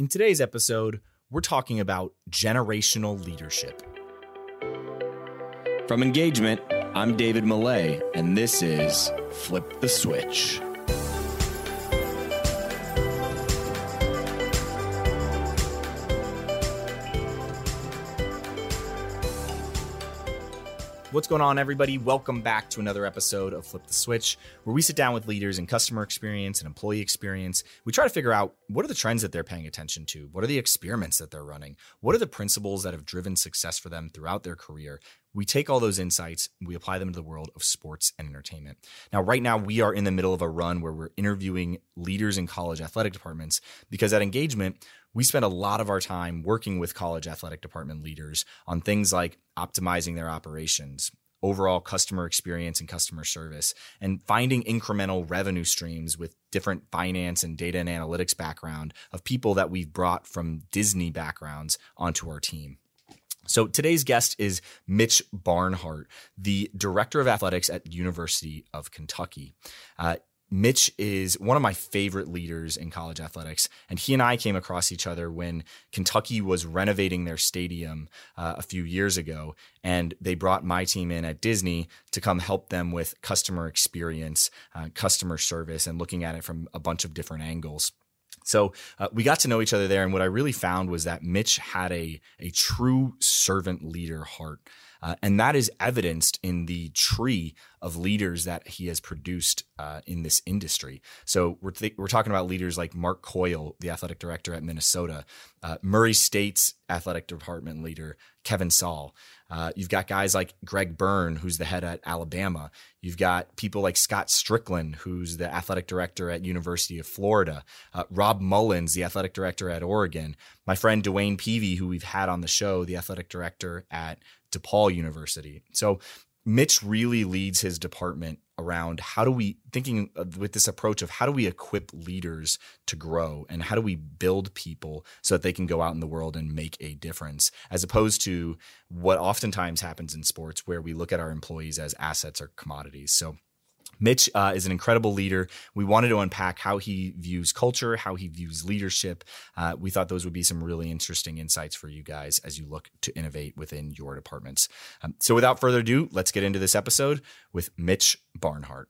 In today's episode, we're talking about generational leadership. From Engagement, I'm David Millay, and this is Flip the Switch. What's going on, everybody? Welcome back to another episode of Flip the Switch, where we sit down with leaders in customer experience and employee experience. We try to figure out what are the trends that they're paying attention to? What are the experiments that they're running? What are the principles that have driven success for them throughout their career? We take all those insights, we apply them to the world of sports and entertainment. Now, right now, we are in the middle of a run where we're interviewing leaders in college athletic departments because at engagement, we spend a lot of our time working with college athletic department leaders on things like optimizing their operations, overall customer experience and customer service, and finding incremental revenue streams with different finance and data and analytics background of people that we've brought from Disney backgrounds onto our team. So today's guest is Mitch Barnhart, the director of athletics at University of Kentucky. Uh, Mitch is one of my favorite leaders in college athletics, and he and I came across each other when Kentucky was renovating their stadium uh, a few years ago, and they brought my team in at Disney to come help them with customer experience, uh, customer service, and looking at it from a bunch of different angles. So uh, we got to know each other there, and what I really found was that Mitch had a a true servant leader heart. Uh, and that is evidenced in the tree of leaders that he has produced uh, in this industry. So we're, th- we're talking about leaders like Mark Coyle, the athletic director at Minnesota, uh, Murray State's athletic department leader, Kevin Saal. Uh, you've got guys like Greg Byrne, who's the head at Alabama. You've got people like Scott Stricklin, who's the athletic director at University of Florida. Uh, Rob Mullens, the athletic director at Oregon. My friend DeWayne Peevy, who we've had on the show, the athletic director at DePaul University. So Mitch really leads his department around how do we thinking with this approach of how do we equip leaders to grow and how do we build people so that they can go out in the world and make a difference as opposed to what oftentimes happens in sports where we look at our employees as assets or commodities. So Mitch uh, is an incredible leader. We wanted to unpack how he views culture, how he views leadership. Uh, we thought those would be some really interesting insights for you guys as you look to innovate within your departments. Um, so, without further ado, let's get into this episode with Mitch Barnhart.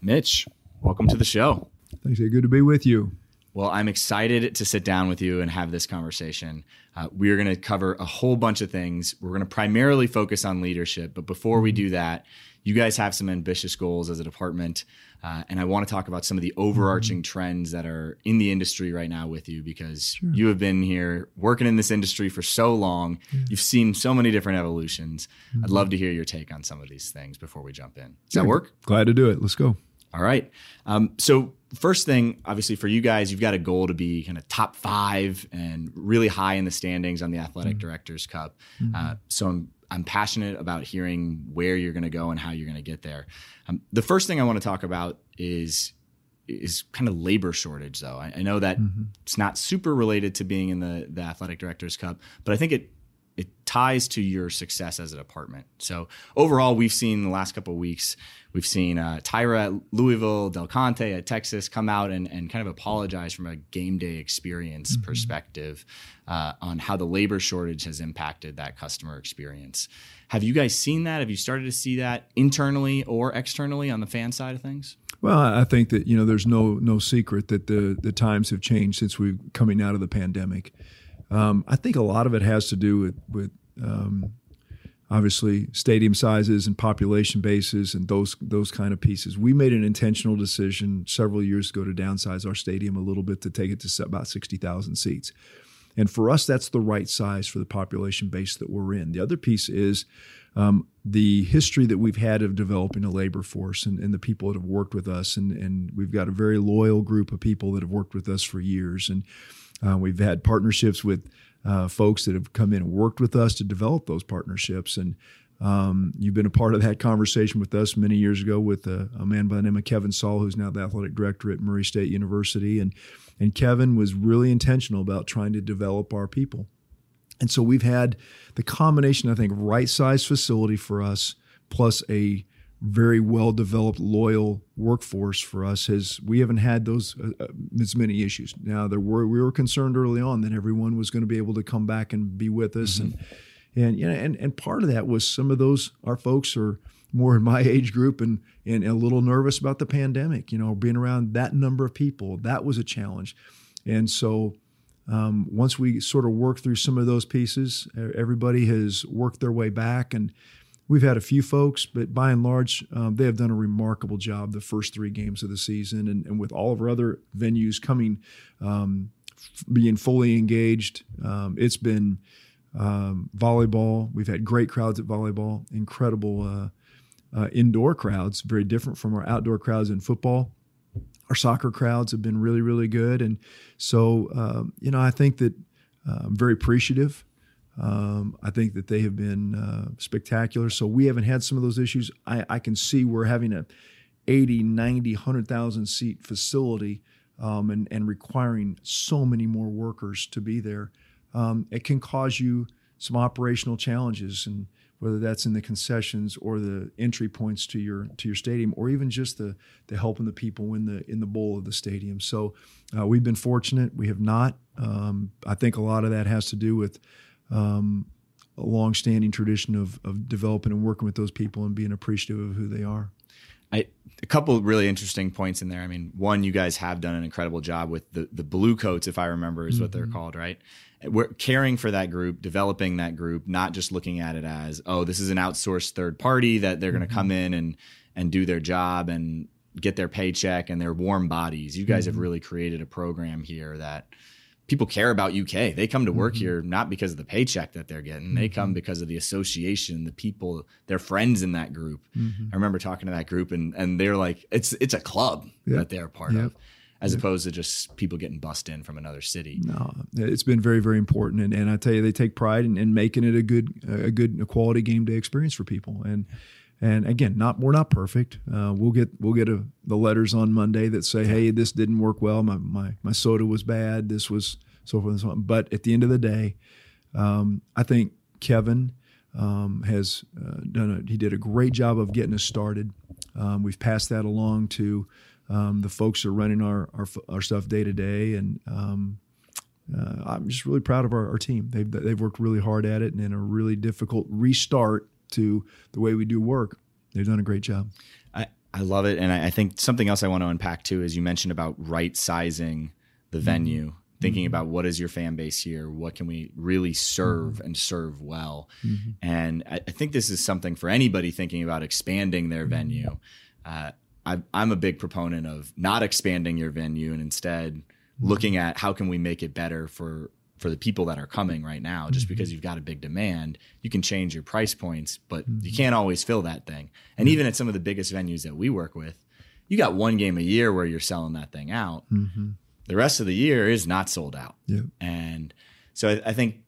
Mitch, welcome to the show. Thanks. Good to be with you. Well, I'm excited to sit down with you and have this conversation. Uh, we are going to cover a whole bunch of things. We're going to primarily focus on leadership, but before we do that, you guys have some ambitious goals as a department, uh, and I want to talk about some of the overarching mm-hmm. trends that are in the industry right now with you because sure. you have been here working in this industry for so long. Yeah. You've seen so many different evolutions. Mm-hmm. I'd love to hear your take on some of these things before we jump in. Does yeah, that work? Glad to do it. Let's go. All right. Um, so first thing, obviously for you guys, you've got a goal to be kind of top five and really high in the standings on the Athletic mm-hmm. Directors Cup. Mm-hmm. Uh, so I'm I'm passionate about hearing where you're going to go and how you're going to get there. Um, the first thing I want to talk about is is kind of labor shortage, though. I, I know that mm-hmm. it's not super related to being in the the Athletic Directors Cup, but I think it it ties to your success as a department. So overall, we've seen the last couple of weeks, we've seen uh, Tyra at Louisville, Del Conte at Texas come out and, and kind of apologize from a game day experience mm-hmm. perspective uh, on how the labor shortage has impacted that customer experience. Have you guys seen that? Have you started to see that internally or externally on the fan side of things? Well, I think that you know there's no no secret that the the times have changed since we've coming out of the pandemic. Um, I think a lot of it has to do with with um, obviously stadium sizes and population bases and those those kind of pieces. We made an intentional decision several years ago to downsize our stadium a little bit to take it to about sixty thousand seats. And for us, that's the right size for the population base that we're in. The other piece is um, the history that we've had of developing a labor force and, and, the people that have worked with us. And, and we've got a very loyal group of people that have worked with us for years. And uh, we've had partnerships with uh, folks that have come in and worked with us to develop those partnerships. And um, you've been a part of that conversation with us many years ago with a, a, man by the name of Kevin Saal, who's now the athletic director at Murray State University. And, and Kevin was really intentional about trying to develop our people. And so we've had the combination, I think, right size facility for us, plus a very well developed, loyal workforce for us has we haven't had those uh, uh, as many issues. Now there were we were concerned early on that everyone was going to be able to come back and be with us, mm-hmm. and and you know and and part of that was some of those our folks are more in my age group and and a little nervous about the pandemic. You know, being around that number of people that was a challenge, and so. Um, once we sort of work through some of those pieces, everybody has worked their way back, and We've had a few folks, but by and large, um, they have done a remarkable job the first three games of the season. And, and with all of our other venues coming, um, f- being fully engaged, um, it's been um, volleyball. We've had great crowds at volleyball, incredible uh, uh, indoor crowds, very different from our outdoor crowds in football. Our soccer crowds have been really, really good. And so, um, you know, I think that uh, I'm very appreciative um, I think that they have been uh, spectacular. So we haven't had some of those issues. I, I can see we're having a 80, 90, 100,000 seat facility um, and, and requiring so many more workers to be there. Um, it can cause you some operational challenges and whether that's in the concessions or the entry points to your to your stadium or even just the the helping the people in the in the bowl of the stadium so uh, we've been fortunate we have not um, I think a lot of that has to do with um, a long-standing tradition of, of developing and working with those people and being appreciative of who they are. I, a couple really interesting points in there. I mean, one, you guys have done an incredible job with the the blue coats, if I remember, is mm-hmm. what they're mm-hmm. called, right? We're caring for that group, developing that group, not just looking at it as, oh, this is an outsourced third party that they're going to mm-hmm. come in and and do their job and get their paycheck and they're warm bodies. You guys mm-hmm. have really created a program here that people care about UK. They come to work mm-hmm. here not because of the paycheck that they're getting. Mm-hmm. They come mm-hmm. because of the association, the people, their friends in that group. Mm-hmm. I remember talking to that group and and they're like it's it's a club yep. that they're part yep. of as yep. opposed to just people getting bussed in from another city. No, it's been very, very important, and, and I tell you, they take pride in, in making it a good, a good, a quality game day experience for people. And and again, not we're not perfect. Uh, we'll get we'll get a, the letters on Monday that say, "Hey, this didn't work well. My my my soda was bad. This was so forth and so on." But at the end of the day, um, I think Kevin um, has uh, done. A, he did a great job of getting us started. Um, we've passed that along to um, the folks who are running our our, our stuff day to day, and um, uh, I'm just really proud of our, our team. They've they've worked really hard at it, and in a really difficult restart to the way we do work. They've done a great job. I, I love it. And I, I think something else I want to unpack too is you mentioned about right sizing the mm-hmm. venue, thinking mm-hmm. about what is your fan base here? What can we really serve mm-hmm. and serve well? Mm-hmm. And I, I, think this is something for anybody thinking about expanding their mm-hmm. venue. Uh, I, I'm a big proponent of not expanding your venue and instead looking at how can we make it better for for the people that are coming right now just mm-hmm. because you've got a big demand you can change your price points but mm-hmm. you can't always fill that thing and mm-hmm. even at some of the biggest venues that we work with you got one game a year where you're selling that thing out mm-hmm. the rest of the year is not sold out yep. and so I, I, think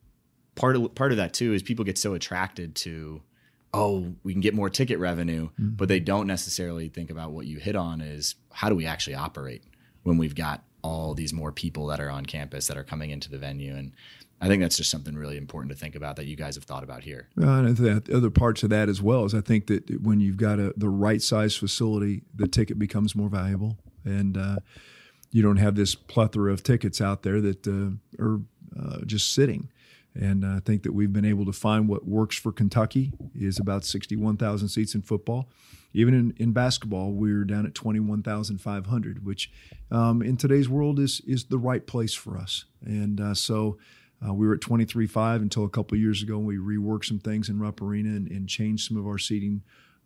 part of part of that too is people get so attracted to oh we can get more ticket revenue mm-hmm. but they don't necessarily think about what you hit on is how do we actually operate when we've got all these more people that are on campus that are coming into the venue and I think that's just something really important to think about that you guys have thought about here. Uh, and the other parts of that as well is I think that when you've got a, the right size facility, the ticket becomes more valuable, and uh, you don't have this plethora of tickets out there that uh, are uh, just sitting. And I think that we've been able to find what works for Kentucky is about 61,000 seats in football. Even in, in basketball, we're down at 21,500, which um, in today's world is is the right place for us. And uh, so uh, we were at 23.5 until a couple years ago. We reworked some things in Rupp Arena and, and changed some of our seating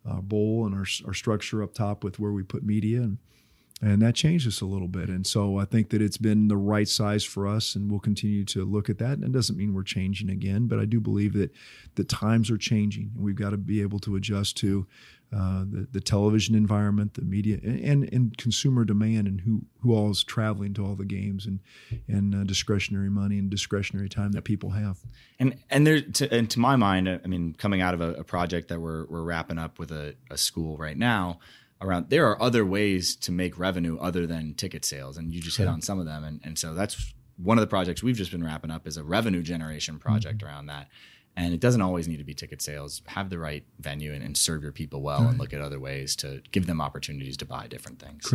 uh, bowl and our, our structure up top with where we put media. And and that changed us a little bit. And so I think that it's been the right size for us, and we'll continue to look at that. And it doesn't mean we're changing again, but I do believe that the times are changing, and we've got to be able to adjust to uh, the, the television environment, the media, and, and consumer demand, and who who all is traveling to all the games, and and uh, discretionary money and discretionary time that people have. And and there, to, and to my mind, I mean, coming out of a, a project that we're we're wrapping up with a, a school right now around there are other ways to make revenue other than ticket sales and you just hit on some of them and, and so that's one of the projects we've just been wrapping up is a revenue generation project mm-hmm. around that And it doesn't always need to be ticket sales. Have the right venue and, and serve your people well, right. and look at other ways to give them opportunities to buy different things.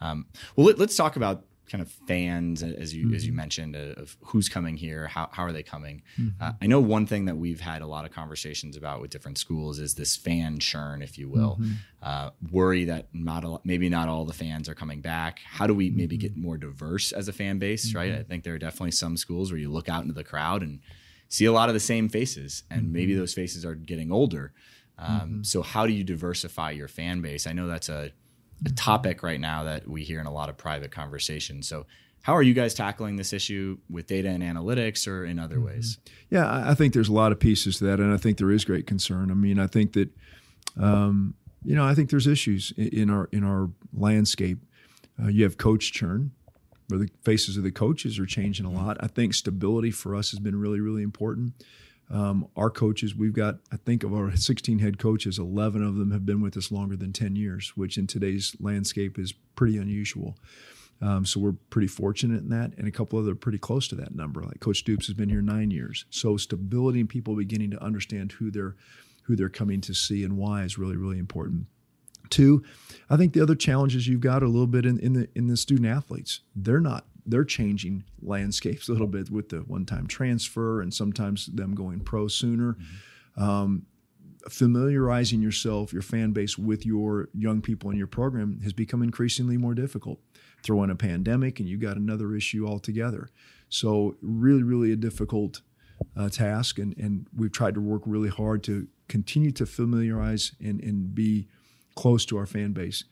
Um, well, let, us talk about kind of fans as you mm-hmm. as you mm-hmm. mentioned uh, of who's coming here how, how are they coming mm-hmm. uh, i know one thing that we've had a lot of conversations about with different schools is this fan churn if you will mm-hmm. uh, worry that not a, maybe not all the fans are coming back how do we maybe get mm-hmm. more diverse as a fan base right mm-hmm. i think there are definitely some schools where you look out into the crowd and see a lot of the same faces and maybe those faces are getting older um, so how do you diversify your fan base i know that's a a topic right now that we hear in a lot of private conversations. So, how are you guys tackling this issue with data and analytics or in other mm-hmm. ways? Yeah, I think there's a lot of pieces to that, and I think there is great concern. I mean, I think that, um, you know, I think there's issues in our in our landscape. Uh, you have coach churn, where the faces of the coaches are changing a mm-hmm. lot. I think stability for us has been really, really important. Um, our coaches, we've got, I think of our 16 head coaches, 11 of them have been with us longer than 10 years, which in today's landscape is pretty unusual. Um, so we're pretty fortunate in that, and a couple other pretty close to that number. Like Coach Stoops has been here nine years. So stability and people beginning to understand who they're who they're coming to see and why is really really important. Two, I think the other challenges you've got a little bit in, in the in the student athletes. They're not they're changing landscapes a little bit with the one-time transfer and sometimes them going pro sooner. Mm-hmm. Um, familiarizing yourself, your fan base with your young people in your program has become increasingly more difficult. Throw in a pandemic and you got another issue altogether. So really, really a difficult uh, task, and and we've tried to work really hard to continue to familiarize and and be close to our fan base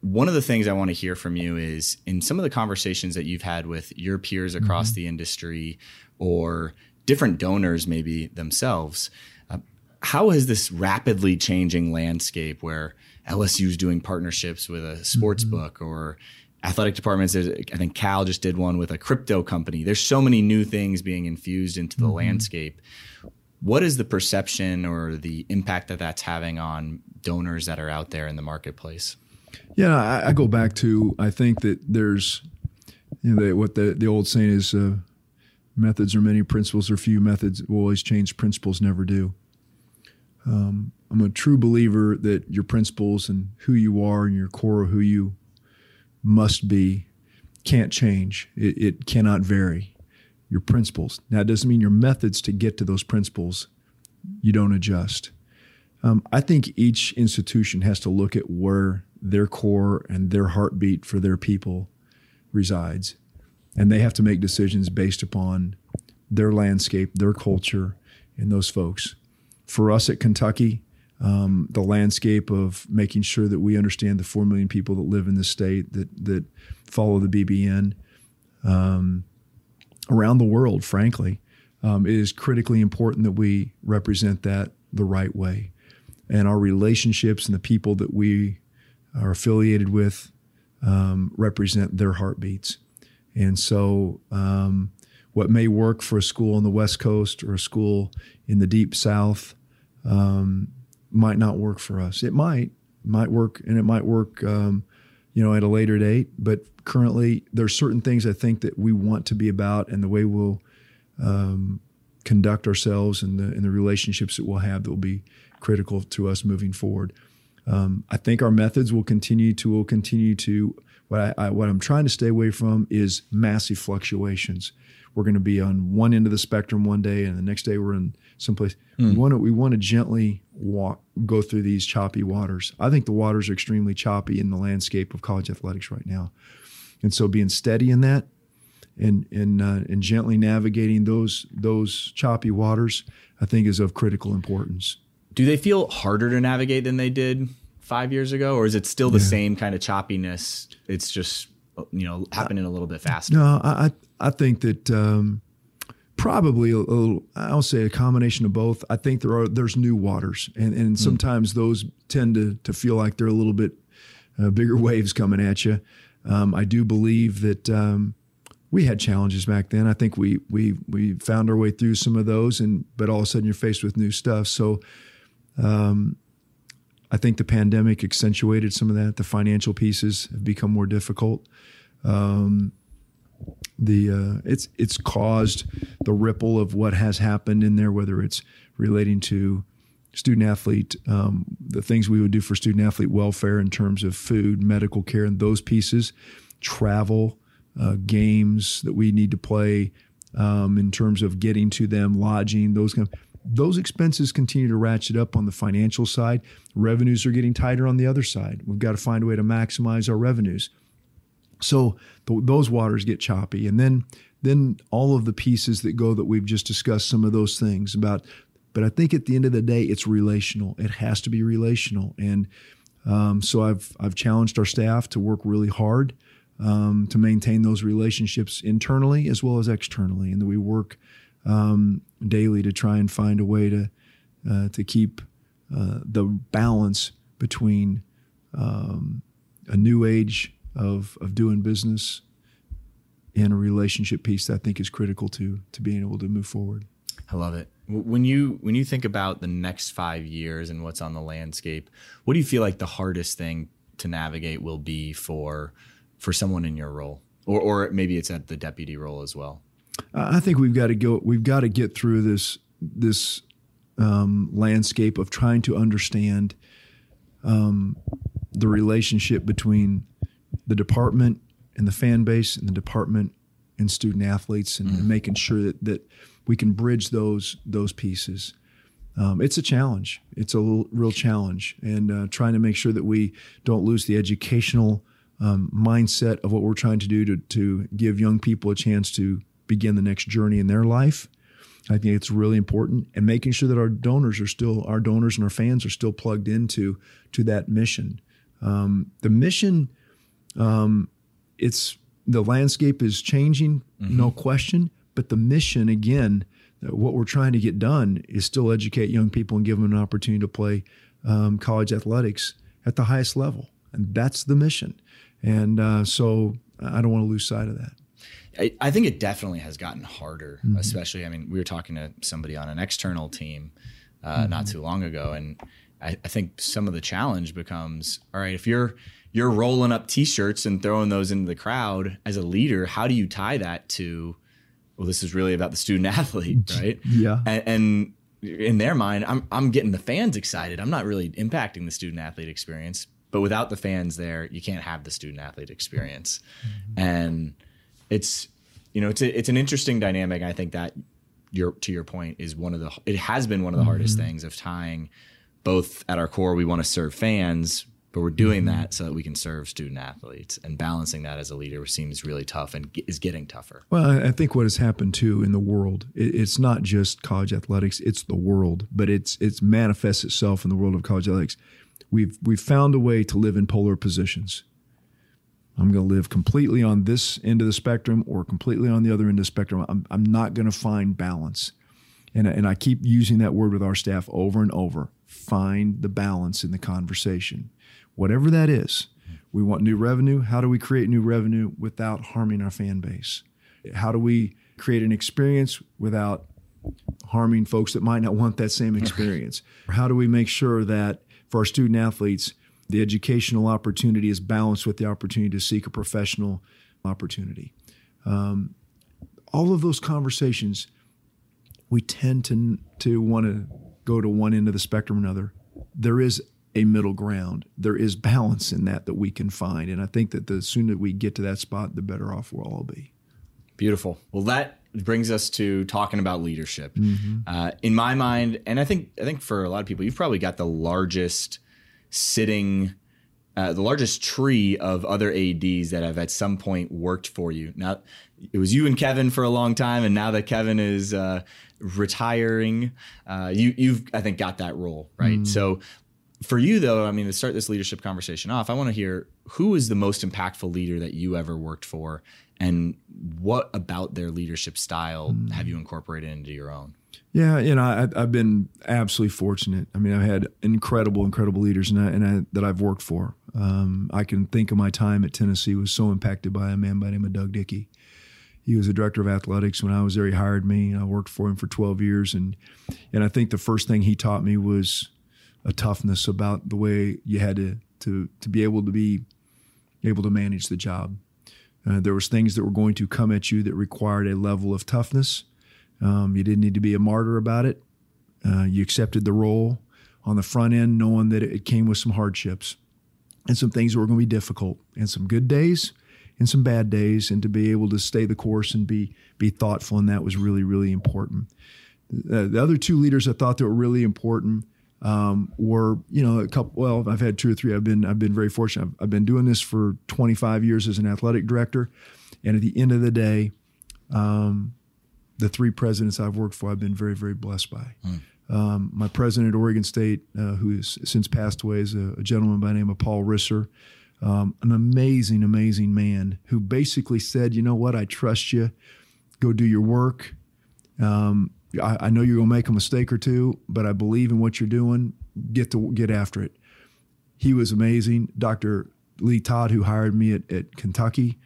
one of the things I want to hear from you is in some of the conversations that you've had with your peers across mm-hmm. the industry or different donors, maybe themselves. Uh, how has this rapidly changing landscape where LSU is doing partnerships with a sports mm-hmm. book or athletic departments? I think Cal just did one with a crypto company. There's so many new things being infused into the mm-hmm. landscape. What is the perception or the impact that that's having on donors that are out there in the marketplace? Yeah, I, I, go back to I think that there's you know, what the the old saying is uh, methods are many, principles are few. Methods will always change, principles never do. Um, I'm a true believer that your principles and who you are and your core of who you must be can't change. It, it cannot vary. Your principles. Now, it doesn't mean your methods to get to those principles you don't adjust. Um, I think each institution has to look at where their core and their heartbeat for their people resides. And they have to make decisions based upon their landscape, their culture, and those folks. For us at Kentucky, um, the landscape of making sure that we understand the four million people that live in the state that that follow the BBN um, around the world, frankly, um, it is critically important that we represent that the right way, and our relationships and the people that we are affiliated with um, represent their heartbeats. And so, um, what may work for a school on the West Coast or a school in the Deep South um, might not work for us. It might, might work, and it might work, um, you know, at a later date. But currently, there are certain things I think that we want to be about, and the way we'll um, conduct ourselves and the and the relationships that we'll have that will be critical to us moving forward. Um, I think our methods will continue to will continue to what I, I, what I'm trying to stay away from is massive fluctuations. We're going to be on one end of the spectrum one day, and the next day we're in someplace. Mm. We want to we want to gently walk go through these choppy waters. I think the waters are extremely choppy in the landscape of college athletics right now, and so being steady in that and and uh, and gently navigating those those choppy waters, I think, is of critical importance do they feel harder to navigate than they did five years ago, or is it still the yeah. same kind of choppiness? It's just you know happening a little bit faster. No, I I think that um, probably a little. I'll say a combination of both. I think there are there's new waters, and and hmm. sometimes mm. those tend to to feel like they're a little bit uh, bigger waves coming at you. Um, I do believe that. Um, we had challenges back then. I think we we we found our way through some of those, and but all of a sudden you're faced with new stuff. So um, I think the pandemic accentuated some of that. The financial pieces have become more difficult. Um, the uh, it's it's caused the ripple of what has happened in there, whether it's relating to student athlete, um, the things we would do for student athlete welfare in terms of food, medical care, and those pieces, travel, uh, games that we need to play um, in terms of getting to them, lodging, those kind of those expenses continue to ratchet up on the financial side. Revenues are getting tighter on the other side. We've got to find a way to maximize our revenues. So th- those waters get choppy, and then then all of the pieces that go that we've just discussed. Some of those things about, but I think at the end of the day, it's relational. It has to be relational, and um, so I've I've challenged our staff to work really hard um, to maintain those relationships internally as well as externally, and that we work um, daily to try and find a way to uh, to keep uh, the balance between um, a new age of of doing business and a relationship piece that I think is critical to to being able to move forward. I love it. When you when you think about the next five years and what's on the landscape, what do you feel like the hardest thing to navigate will be for for someone in your role, or or maybe it's at the deputy role as well? I think we've got to go. We've got to get through this this um, landscape of trying to understand um, the relationship between the department and the fan base, and the department and student athletes, and, mm. and making sure that that we can bridge those those pieces. Um, it's a challenge. It's a real challenge, and uh, trying to make sure that we don't lose the educational um, mindset of what we're trying to do to to give young people a chance to begin the next journey in their life. I think it's really important, and making sure that our donors are still our donors and our fans are still plugged into to that mission. Um, the mission, um, it's the landscape is changing, mm-hmm. no question, but the mission again, what we're trying to get done is still educate young people and give them an opportunity to play um, college athletics at the highest level, and that's the mission. And uh, so I don't want to lose sight of that. I, I think it definitely has gotten harder, mm-hmm. especially. I mean, we were talking to somebody on an external team uh, mm-hmm. not too long ago, and I, I, think some of the challenge becomes: all right, if you're you're rolling up T-shirts and throwing those into the crowd as a leader, how do you tie that to? Well, this is really about the student athlete, right? Yeah, and, and in their mind, I'm I'm getting the fans excited. I'm not really impacting the student athlete experience, but without the fans there, you can't have the student athlete experience, mm-hmm. and it's you know it's a, it's an interesting dynamic. I think that your to your point is one of the it has been one of the mm-hmm. hardest things of tying both at our core we want to serve fans but we're doing mm-hmm. that so that we can serve student athletes and balancing that as a leader seems really tough and is getting tougher well i think what has happened too in the world it's not just college athletics it's the world but it's it's manifests itself in the world of college athletics we've we've found a way to live in polar positions I'm going to live completely on this end of the spectrum or completely on the other end of the spectrum. I'm, I'm not going to find balance. And, and I keep using that word with our staff over and over. Find the balance in the conversation, whatever that is. We want new revenue. How do we create new revenue without harming our fan base? How do we create an experience without harming folks that might not want that same experience? How do we make sure that for our student athletes, the educational opportunity is balanced with the opportunity to seek a professional opportunity. Um, all of those conversations, we tend to to want to go to one end of the spectrum or another. There is a middle ground. There is balance in that that we can find, and I think that the sooner we get to that spot, the better off we'll all be. Beautiful. Well, that brings us to talking about leadership. Mm-hmm. Uh, in my mind, and I think I think for a lot of people, you've probably got the largest sitting uh, the largest tree of other ads that have at some point worked for you. Now, it was you and Kevin for a long time, and now that Kevin is uh, retiring, uh, you you've I think got that role right. Mm. So for you though, I mean, to start this leadership conversation off, I want to hear who is the most impactful leader that you ever worked for, and what about their leadership style mm. have you incorporated into your own? Yeah, you know, I, have been absolutely fortunate. I mean, I've had incredible, incredible leaders and, I, and I, that I've worked for. Um, I can think of my time at Tennessee was so impacted by a man by the name of Doug Dickey. He was the director of athletics when I was there. He hired me. I worked for him for 12 years, and and I think the first thing he taught me was a toughness about the way you had to to to be able to be able to manage the job. Uh, there was things that were going to come at you that required a level of toughness Um, you didn't need to be a martyr about it. Uh, you accepted the role on the front end, knowing that it came with some hardships and some things that were going to be difficult, and some good days and some bad days, and to be able to stay the course and be be thoughtful, and that was really really important. Uh, the other two leaders I thought that were really important um, were you know a couple. Well, I've had two or three. I've been I've been very fortunate. I've, I've, been doing this for 25 years as an athletic director, and at the end of the day, um, the three presidents I've worked for, I've been very very blessed by. Mm. Um, my president at Oregon State, uh, who has since passed away, is a, a, gentleman by the name of Paul Risser. Um, an amazing, amazing man who basically said, "You know what? I trust you. Go do your work. Um, I, I, know you're going to make a mistake or two, but I believe in what you're doing. Get to get after it." He was amazing. Dr. Lee Todd, who hired me at, at Kentucky,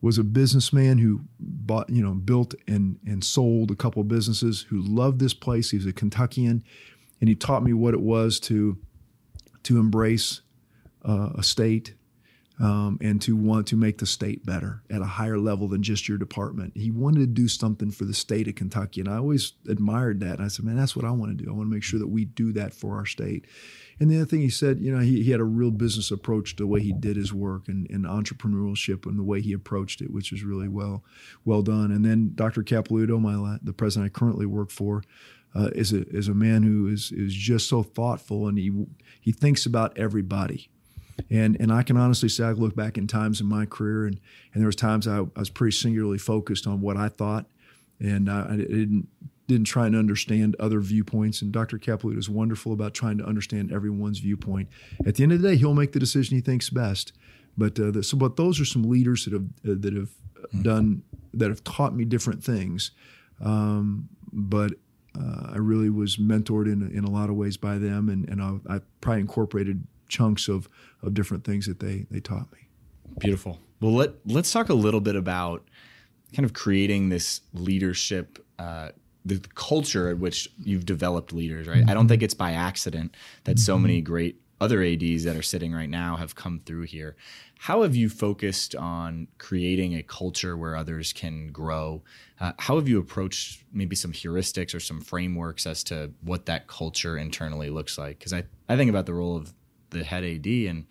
was a businessman who bought, you know, built and and sold a couple of businesses. Who loved this place. He was a Kentuckian, and he taught me what it was to to embrace uh, a state um, and to want to make the state better at a higher level than just your department. He wanted to do something for the state of Kentucky, and I always admired that. And I said, "Man, that's what I want to do. I want to make sure that we do that for our state." And the other thing he said, you know, he, he had a real business approach to the way he did his work and, and entrepreneurship and the way he approached it, which was really well well done. And then Dr. Capilouto, my the president I currently work for, uh, is a is a man who is is just so thoughtful and he he thinks about everybody. And and I can honestly say I look back in times in my career and and there was times I, I was pretty singularly focused on what I thought, and I, I didn't didn't try and understand other viewpoints. And Dr. Capilouto is wonderful about trying to understand everyone's viewpoint. At the end of the day, he'll make the decision he thinks best. But uh, the, so, but those are some leaders that have uh, that have mm-hmm. done that have taught me different things. Um, but uh, I really was mentored in in a lot of ways by them, and and I, I probably incorporated chunks of of different things that they they taught me. Beautiful. Well, let let's talk a little bit about kind of creating this leadership uh, the culture at which you've developed leaders, right? Mm-hmm. I don't think it's by accident that so many mm-hmm. great other ADs that are sitting right now have come through here. How have you focused on creating a culture where others can grow? Uh, how have you approached maybe some heuristics or some frameworks as to what that culture internally looks like? Because I, I think about the role of the head AD and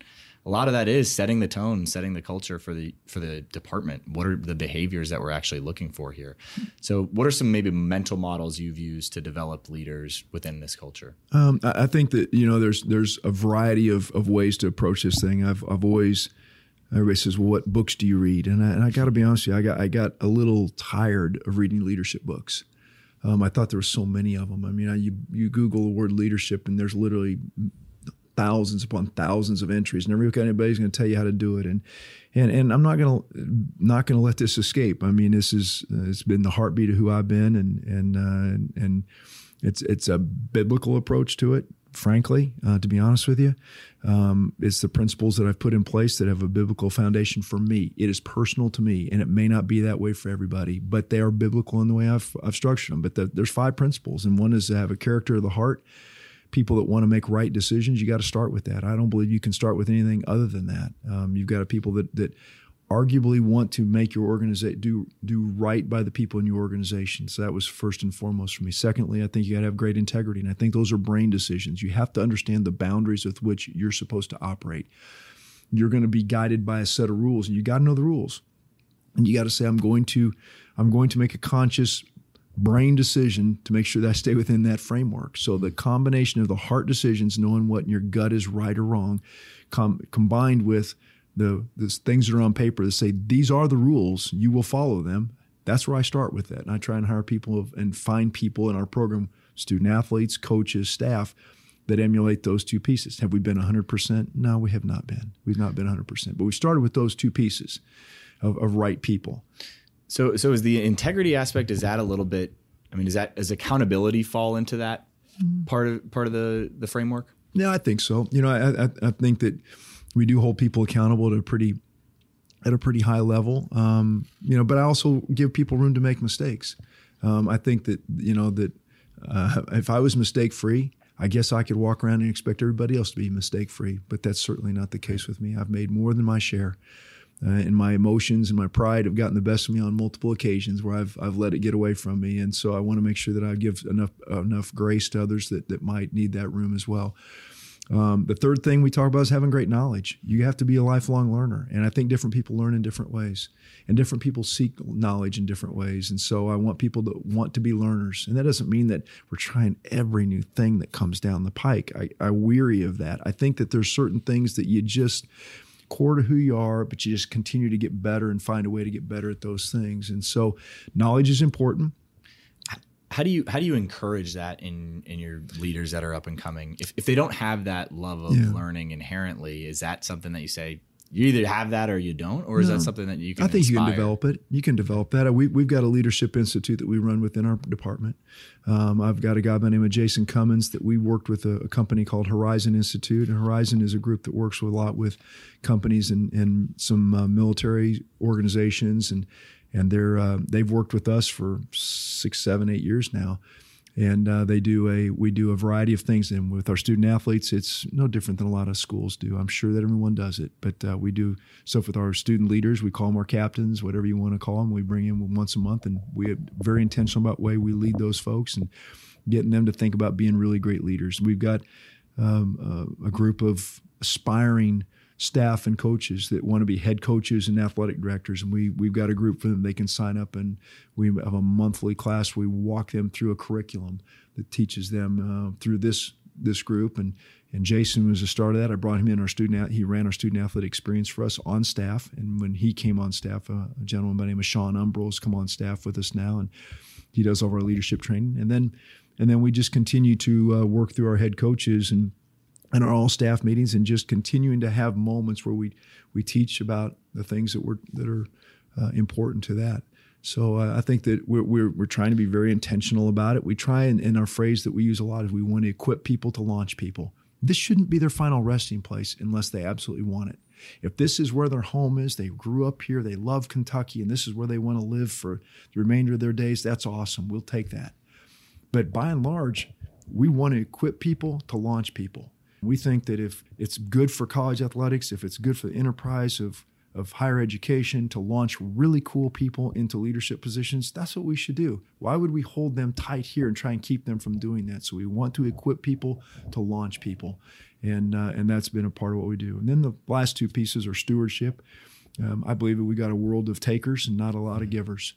a lot of that is setting the tone, setting the culture for the for the department. What are the behaviors that we're actually looking for here? So, what are some maybe mental models you've used to develop leaders within this culture? Um, I think that you know there's there's a variety of, of ways to approach this thing. I've I've always everybody says, "Well, what books do you read?" And I, and I got to be honest with you, I got I got a little tired of reading leadership books. Um, I thought there were so many of them. I mean, I, you you Google the word leadership, and there's literally thousands upon thousands of entries, Never and everybody's going to tell you how to do it. And and and I'm not going to not going to let this escape. I mean, this is uh, it's been the heartbeat of who I've been, and and uh, and it's it's a biblical approach to it. Frankly, uh, to be honest with you, um, it's the principles that I've put in place that have a biblical foundation for me. It is personal to me, and it may not be that way for everybody, but they are biblical in the way I've, I've structured them. But the, there's five principles, and one is to have a character of the heart people that want to make right decisions, you got to start with that. I don't believe you can start with anything other than that. Um, you've got people that that arguably want to make your organization do do right by the people in your organization. So that was first and foremost for me. Secondly, I think you got to have great integrity, and I think those are brain decisions. You have to understand the boundaries with which you're supposed to operate. You're going to be guided by a set of rules, and you got to know the rules. And you got to say, I'm going to, I'm going to make a conscious brain decision to make sure that I stay within that framework. So the combination of the heart decisions, knowing what in your gut is right or wrong, com- combined with the, the things that are on paper that say these are the rules, you will follow them. That's where I start with that. And I try and hire people and find people in our program, student athletes, coaches, staff, that emulate those two pieces. Have we been 100%? No, we have not been. We've not been 100%. But we started with those two pieces of, of right people. So, so is the integrity aspect? Is that a little bit? I mean, is that does accountability fall into that part of part of the the framework? Yeah, I think so. You know, I, I, I think that we do hold people accountable at a pretty at a pretty high level. Um, you know, but I also give people room to make mistakes. Um, I think that you know that uh, if I was mistake free, I guess I could walk around and expect everybody else to be mistake free. But that's certainly not the case with me. I've made more than my share uh, and my emotions and my pride have gotten the best of me on multiple occasions where I've I've let it get away from me, and so I want to make sure that I give enough enough grace to others that that might need that room as well. Um, the third thing we talk about is having great knowledge. You have to be a lifelong learner, and I think different people learn in different ways, and different people seek knowledge in different ways. And so I want people to want to be learners, and that doesn't mean that we're trying every new thing that comes down the pike. I, I weary of that. I think that there's certain things that you just core to who you are, but you just continue to get better and find a way to get better at those things. And so knowledge is important how do you how do you encourage that in in your leaders that are up and coming if, if they don't have that love of yeah. learning inherently is that something that you say you either have that or you don't or is no, that something that you can i think inspire? you can develop it. You can develop that. We, we've got a leadership institute that we run within our department. Um, i've got a guy by the name of jason cummins that we worked with a, a, company called horizon institute. And horizon is a group that works a lot with companies and, and some uh, military organizations. And and they're uh, they've worked with us for six, seven, eight years now, and uh, they do a we do a variety of things. And with our student athletes, it's no different than a lot of schools do. I'm sure that everyone does it, but uh, we do stuff with our student leaders. We call them our captains, whatever you want to call them. We bring in once a month, and we are very intentional about the way we lead those folks and getting them to think about being really great leaders. We've got um, a group of aspiring staff and coaches that want to be head coaches and athletic directors. And we, we've got a group for them. They can sign up and we have a monthly class. We walk them through a curriculum that teaches them uh, through this this group. And, and Jason was the start of that. I brought him in our student, he ran our student athlete experience for us on staff. And when he came on staff, uh, a gentleman by the name of Sean Umbro has come on staff with us now. And he does all of our leadership training. And then, and then we just continue to uh, work through our head coaches and and our all staff meetings and just continuing to have moments where we we teach about the things that were that are uh, important to that. So uh, I think that we're, we're, we're trying to be very intentional about it. We try and, and our phrase that we use a lot is we want to equip people to launch people. This shouldn't be their final resting place unless they absolutely want it. If this is where their home is, they grew up here, they love Kentucky, and this is where they want to live for the remainder of their days, that's awesome. We'll take that. But by and large, we want to equip people to launch people. We think that if it's good for college athletics, if it's good for the enterprise of, of higher education to launch really cool people into leadership positions, that's what we should do. Why would we hold them tight here and try and keep them from doing that? So we want to equip people to launch people. And, uh, and that's been a part of what we do. And then the last two pieces are stewardship. Um, I believe that we got a world of takers and not a lot of givers.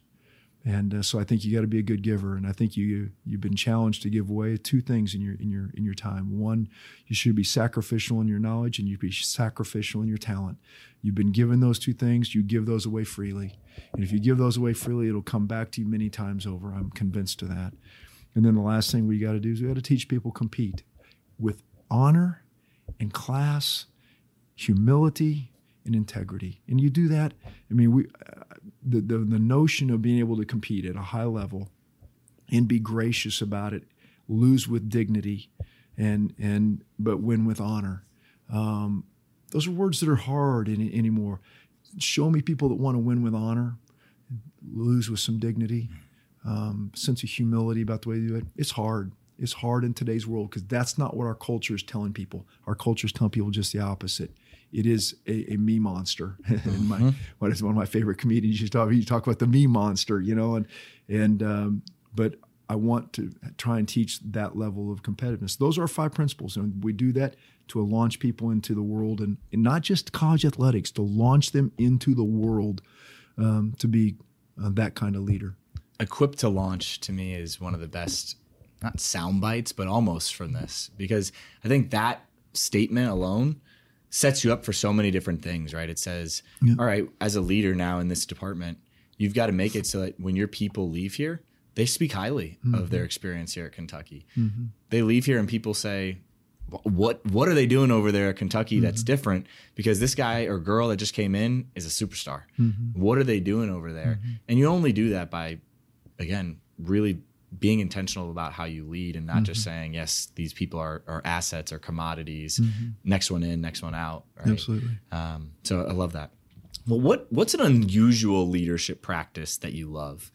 And uh, so I think you got to be a good giver, and I think you you've been challenged to give away two things in your in your in your time. One, you should be sacrificial in your knowledge, and you be sacrificial in your talent. You've been given those two things; you give those away freely, and if you give those away freely, it'll come back to you many times over. I'm convinced of that. And then the last thing we got to do is we got to teach people compete with honor and class, humility and integrity. And you do that. I mean, we the, the, the notion of being able to compete at a high level and be gracious about it, lose with dignity, and and but win with honor. Um, those are words that are hard in, anymore. Show me people that want to win with honor, lose with some dignity, um, sense of humility about the way they do it. It's hard. It's hard in today's world because that's not what our culture is telling people. Our culture is telling people just the opposite it is a, a me monster. and my, mm-hmm. what is one of my favorite comedians? You talk, you talk about the me monster, you know, and and um, but I want to try and teach that level of competitiveness. Those are our five principles, and we do that to launch people into the world, and, and not just college athletics, to launch them into the world um, to be uh, that kind of leader. Equipped to launch to me is one of the best, not sound bites, but almost from this because I think that statement alone sets you up for so many different things, right? It says, yeah. all right, as a leader now in this department, you've got to make it so that when your people leave here, they speak highly mm-hmm. of their experience here at Kentucky. Mm-hmm. They leave here and people say, what what are they doing over there at Kentucky mm-hmm. that's different? Because this guy or girl that just came in is a superstar. Mm-hmm. What are they doing over there? Mm-hmm. And you only do that by, again, really being intentional about how you lead and not mm-hmm. just saying yes these people are, are assets or commodities mm-hmm. next one in next one out right? absolutely um, so i love that well what what's an unusual leadership practice that you love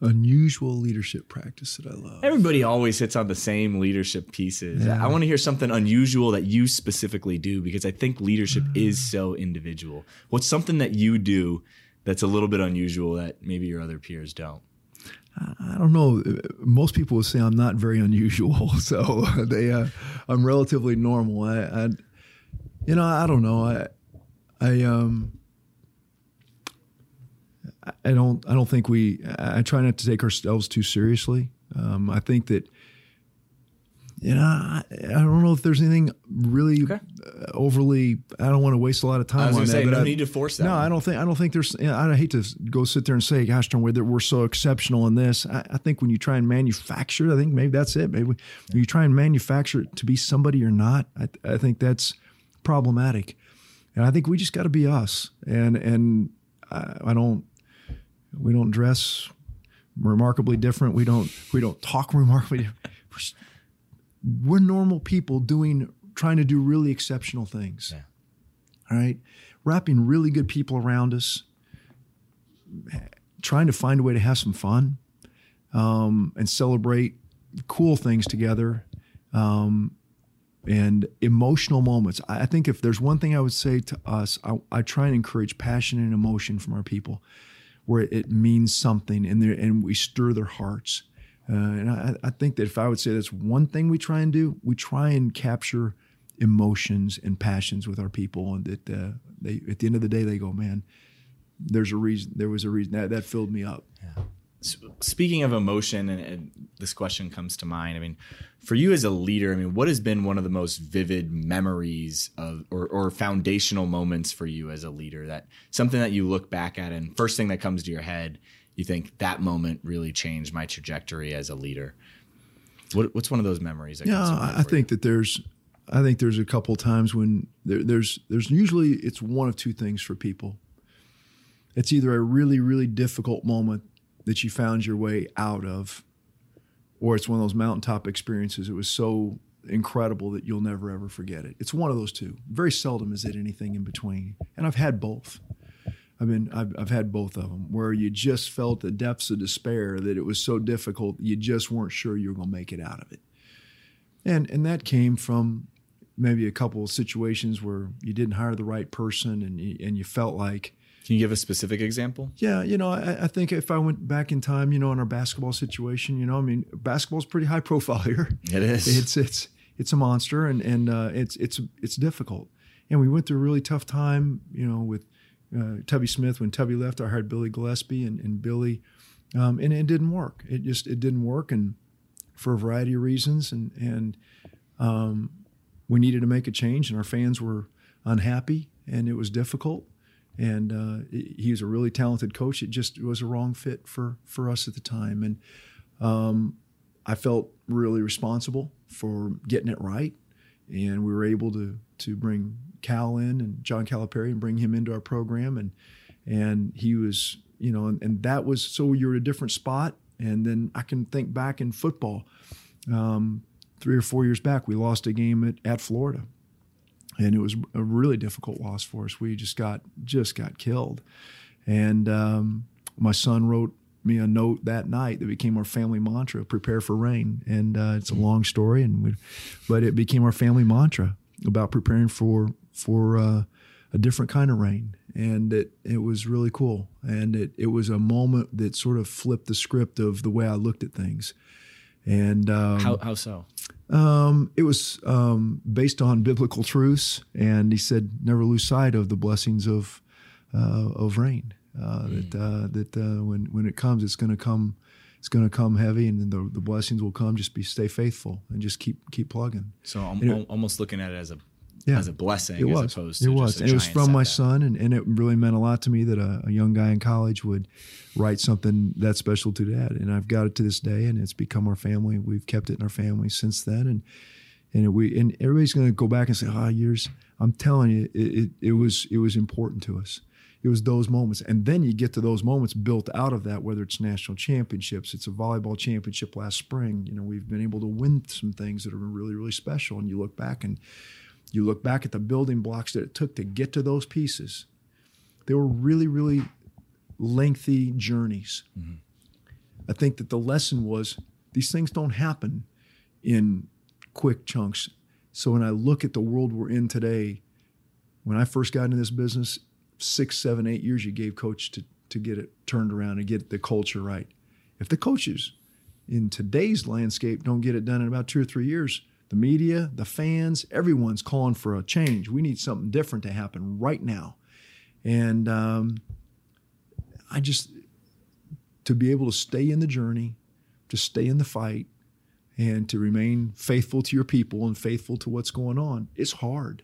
unusual leadership practice that I love. Everybody always hits on the same leadership pieces. Yeah. I want to hear something unusual that you specifically do because I think leadership is so individual. What's something that you do that's a little bit unusual that maybe your other peers don't? I don't know. Most people would say I'm not very unusual, so they, uh, I'm relatively normal. I, I, you know, I don't know. I, I, um, I don't, I don't think we. I try not to take ourselves too seriously. Um, I think that, you know, I, I don't know if there's anything really Okay. uh, overly. I don't want to waste a lot of time I was on going to that. say, but no I- need to force that. no, one. I don't think I don't think there's. You know, I hate to go sit there and say, "Gosh, darn, we're, we're so exceptional in this." I, I think when you try and manufacture, I think maybe that's it. Maybe when you try and manufacture it to be somebody you're not. I, I think that's problematic, and I think we just got to be us. And and I, I don't. We don't dress remarkably different. We don't. We don't talk remarkably. different. We're, normal people doing trying to do really exceptional things. Yeah. All right. Wrapping really good people around us, trying to find a way to have some fun um, and celebrate cool things together um, and emotional moments. I, think if there's one thing I would say to us, I, I try and encourage passion and emotion from our people where it means something and, and we stir their hearts. Uh, and I, I think that if I would say that's one thing we try and do, we try and capture emotions and passions with our people, and that uh, they at the end of the day they go, man, there's a reason. There was a reason that that filled me up. S- Speaking of emotion, and, and this question comes to mind. I mean, for you as a leader, I mean, what has been one of the most vivid memories of, or, or foundational moments for you as a leader? That something that you look back at, and first thing that comes to your head, you think that moment really changed my trajectory as a leader. What, what's one of those memories? That Yeah, I, mind I for think that there's, I think there's a couple times when there, there's there's usually it's one of two things for people. It's either a really really difficult moment that you found your way out of, or it's one of those mountaintop experiences. It was so incredible that you'll never ever forget it. It's one of those two. Very seldom is it anything in between, and I've had both. I've been I've, I've had both of them where you just felt the depths of despair that it was so difficult you just weren't sure you were going to make it out of it and and that came from maybe a couple of situations where you didn't hire the right person and you, and you felt like Can you give a specific example? yeah you know I, I think if I went back in time you know in our basketball situation you know I mean basketball's pretty high profile here It is. it's it's it's a monster and and uh, it's it's it's difficult and we went through a really tough time you know with uh, Tubby Smith when Tubby left I hired Billy Gillispie and, and Billy um, and it didn't work. It just it didn't work and for a variety of reasons and and um, we needed to make a change and our fans were unhappy and it was difficult and uh, he was a really talented coach. It just was a wrong fit for for us at the time and um, I felt really responsible for getting it right, and we were able to to bring Cal in and John Calipari and bring him into our program, and and he was you know and, and that was so you're at a different spot, and then I can think back in football, um, three or four years back we lost a game at, at Florida, and it was a really difficult loss for us. We just got just got killed, and um, my son wrote me a note that night that became our family mantra: "Prepare for rain." And uh, it's a long story, and we, but it became our family mantra about preparing for for uh, a different kind of rain. And it it was really cool, and it it was a moment that sort of flipped the script of the way I looked at things. And um, How, how so? um, it was um, based on biblical truths, and he said, "Never lose sight of the blessings of uh, of rain. Uh, That uh, that uh, when when it comes, it's going to come, it's going to come heavy, and then the, the blessings will come. Just be stay faithful and just keep keep plugging. So I'm You know- almost looking at it as a Yeah. as a blessing It as was. opposed it to was. just a And it was from my son, and, and it really meant a lot to me that a, a young guy in college would write something that special to dad. And I've got it to this day, and it's become our family. We've kept it in our family since then, and and we and everybody's going to go back and say, "Ah, years." I'm telling you, it, it it was it was important to us. It was those moments, and then you get to those moments built out of that. Whether it's national championships, it's a volleyball championship last spring. You know, we've been able to win some things that are really really special. And you look back and you look back at the building blocks that it took to get to those pieces. They were really, really lengthy journeys. Mm-hmm. I think that the lesson was these things don't happen in quick chunks. So when I look at the world we're in today, when I first got into this business, six, seven, eight years you gave coach to to get it turned around and get the culture right. If the coaches in today's landscape don't get it done in about two or three years, the media, the fans, everyone's calling for a change. We need something different to happen right now. And um, I just, to be able to stay in the journey, to stay in the fight, and to remain faithful to your people and faithful to what's going on, it's hard.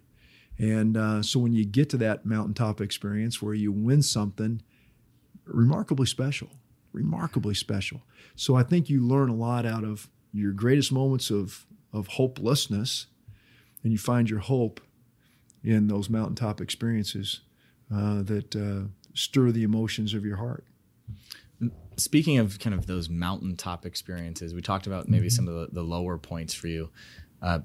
And uh, so when you get to that mountaintop experience where you win something remarkably special, remarkably special. So I think you learn a lot out of your greatest moments of, of hopelessness, and you find your hope in those mountaintop experiences uh, that uh, stir the emotions of your heart. Speaking of kind of those mountaintop experiences, we talked about maybe mm-hmm. some of the, the, lower points for you. Uh,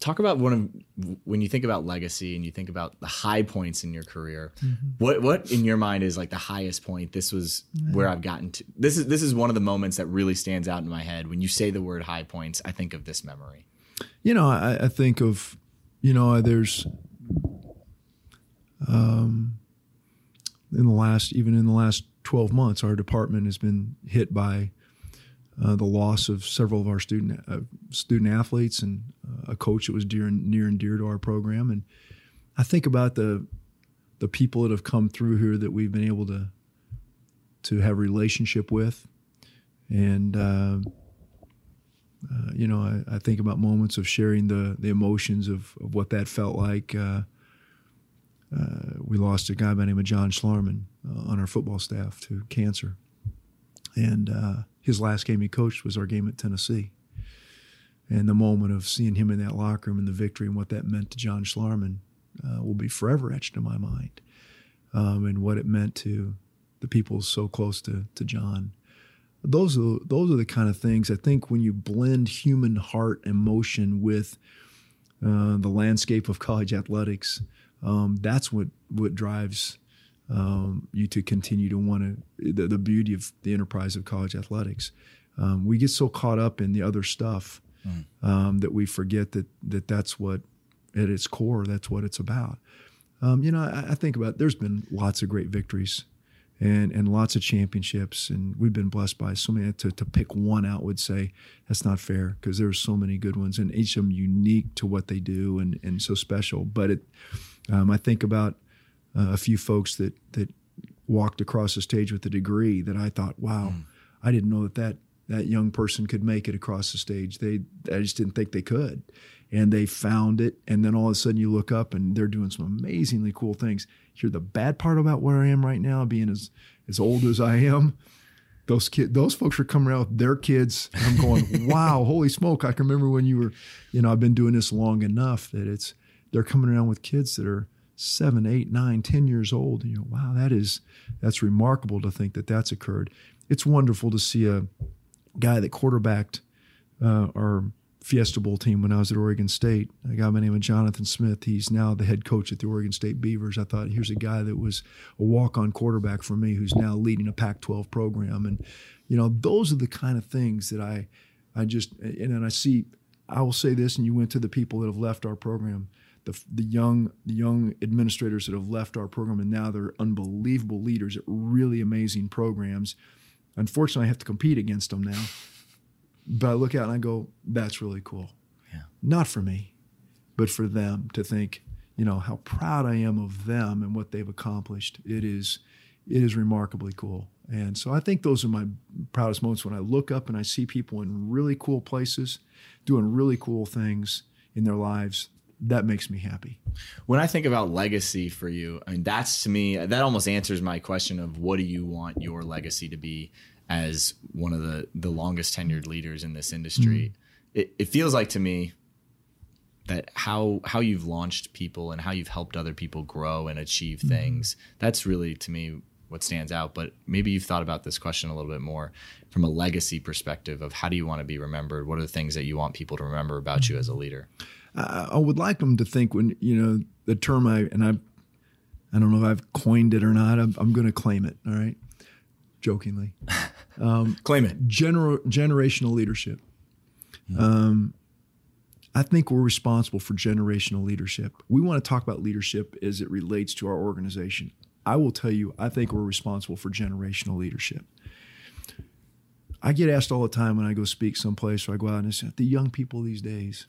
talk about one of when you think about legacy and you think about the high points in your career mm-hmm. what what in your mind is like the highest point this was yeah. where i've gotten to this is this is one of the moments that really stands out in my head when you say the word high points i think of this memory you know i, I think of you know there's um in the last even in the last 12 months our department has been hit by uh, the loss of several of our student uh, student athletes and uh, a coach that was dear and, near and dear to our program. And I think about the the people that have come through here that we've been able to to have relationship with, and uh, uh, you know, I, I, think about moments of sharing the the emotions of, of what that felt like. We lost a guy by the name of John Schlarman on our football staff to cancer, and his last game he coached was our game at Tennessee. And the moment of seeing him in that locker room and the victory and what that meant to John Schlarman uh, will be forever etched in my mind. Um, and what it meant to the people so close to, to John. Those are, those are the kind of things I think when you blend human heart emotion with uh, the landscape of college athletics, um, that's what, what drives um, you to continue to want to the, the, beauty of the enterprise of college athletics. Um, we get so caught up in the other stuff mm. um, that we forget that that that's what at its core that's what it's about. Um, you know, I, I, think about there's been lots of great victories and and lots of championships, and we've been blessed by so many. To, to pick one out would say that's not fair because there's so many good ones, and each of them unique to what they do and and so special. But it, um, I think about uh, a few folks that that walked across the stage with a degree that I thought, wow, mm. I didn't know that that that young person could make it across the stage. They I just didn't think they could. And they found it, and then all of a sudden you look up and they're doing some amazingly cool things. Here the bad part about where I am right now, being as as old as I am. Those kid, those folks are coming around with their kids. I'm going, wow, holy smoke! I can remember when you were, you know, I've been doing this long enough that it's they're coming around with kids that are seven, eight, nine, ten years old. And you know, wow, that is that's remarkable to think that that's occurred. It's wonderful to see a guy that quarterbacked uh, our Fiesta Bowl team when I was at Oregon State. A guy by the name of Jonathan Smith. He's now the head coach at the Oregon State Beavers. I thought here's a guy that was a walk-on quarterback for me, who's now leading a Pac-12 program. And you know, those are the kind of things that I, I just and then I see. I will say this, and you went to the people that have left our program the, the young the young administrators that have left our program and now they're unbelievable leaders at really amazing programs. Unfortunately, I have to compete against them now. But I look out and I go, that's really cool. Yeah. Not for me, but for them to think, you know, how proud I am of them and what they've accomplished. It is it is remarkably cool. And so I think those are my proudest moments when I look up and I see people in really cool places doing really cool things in their lives that makes me happy. When I think about legacy for you, I mean, that's to me, that almost answers my question of what do you want your legacy to be as one of the, the longest tenured leaders in this industry? Mm-hmm. It, it feels like to me that how how you've launched people and how you've helped other people grow and achieve mm-hmm. things that's really to me what stands out but maybe you've thought about this question a little bit more from a legacy perspective of how do you want to be remembered what are the things that you want people to remember about mm-hmm. you as a leader I, I would like them to think when you know the term I and I I don't know if I've coined it or not. I'm, I'm going to claim it. All right. jokingly. Claim it. Gener- generational leadership. Um, I think we're responsible for generational leadership. We want to talk about leadership as it relates to our organization. I will tell you, I think we're responsible for generational leadership. I get asked all the time when I go speak someplace or I go out and I say, the young people these days,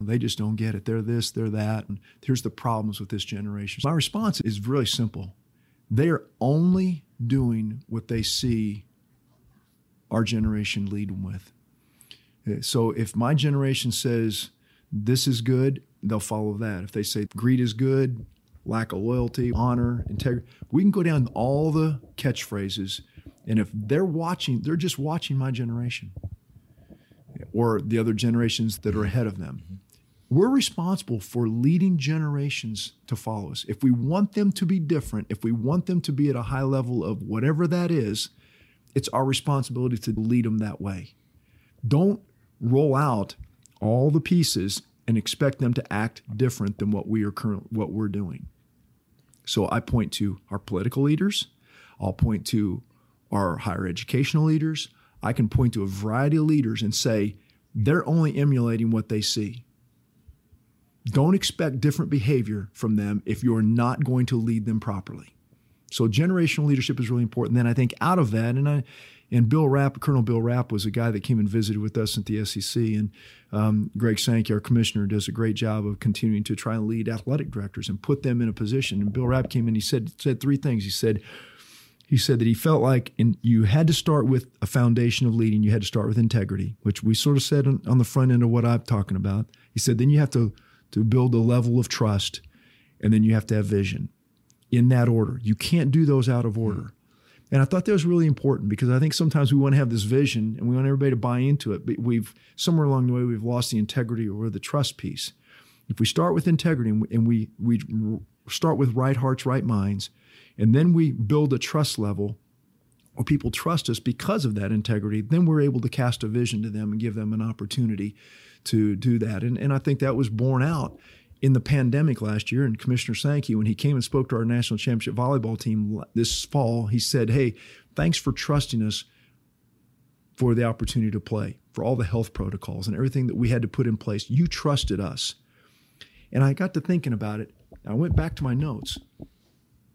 they just don't get it. They're this, they're that, and here's the problems with this generation. My response is really simple. They are only doing what they see our generation lead them with. Uh, So if my generation says this is good, they'll follow that. If they say greed is good, lack of loyalty, honor, integrity, we can go down all the catchphrases. And if they're watching, they're just watching my generation or the other generations that are ahead of them. We're responsible for leading generations to follow us. If we want them to be different, if we want them to be at a high level of whatever that is, it's our responsibility to lead them that way. Don't roll out all the pieces and expect them to act different than what we are current what we're doing. So I point to our political leaders, I'll point to our higher educational leaders, I can point to a variety of leaders and say they're only emulating what they see. Don't expect different behavior from them if you're not going to lead them properly. So generational leadership is really important. Then I think out of that, and I and Bill Rapp, Colonel Bill Rapp was a guy that came and visited with us at the SEC, and um, Greg Sankey, our commissioner, does a great job of continuing to try and lead athletic directors and put them in a position. And Bill Rapp came in, he said said three things. He said he said that he felt like in, you had to start with a foundation of leading. You had to start with integrity, which we sort of said on, on the front end of what I'm talking about. He said then you have to to build a level of trust, and then you have to have vision in that order. You can't do those out of order. And I thought that was really important because I think sometimes we want to have this vision and we want everybody to buy into it, but we've somewhere along the way we've lost the integrity or the trust piece. If we start with integrity and we, we, we start with right hearts, right minds, and then we build a trust level where people trust us because of that integrity, then we're able to cast a vision to them and give them an opportunity to do that. And, and I think that was borne out in the pandemic last year. And Commissioner Sankey, when he came and spoke to our national championship volleyball team this fall, he said, Hey, thanks for trusting us for the opportunity to play, for all the health protocols and everything that we had to put in place. You trusted us. And I got to thinking about it. I went back to my notes.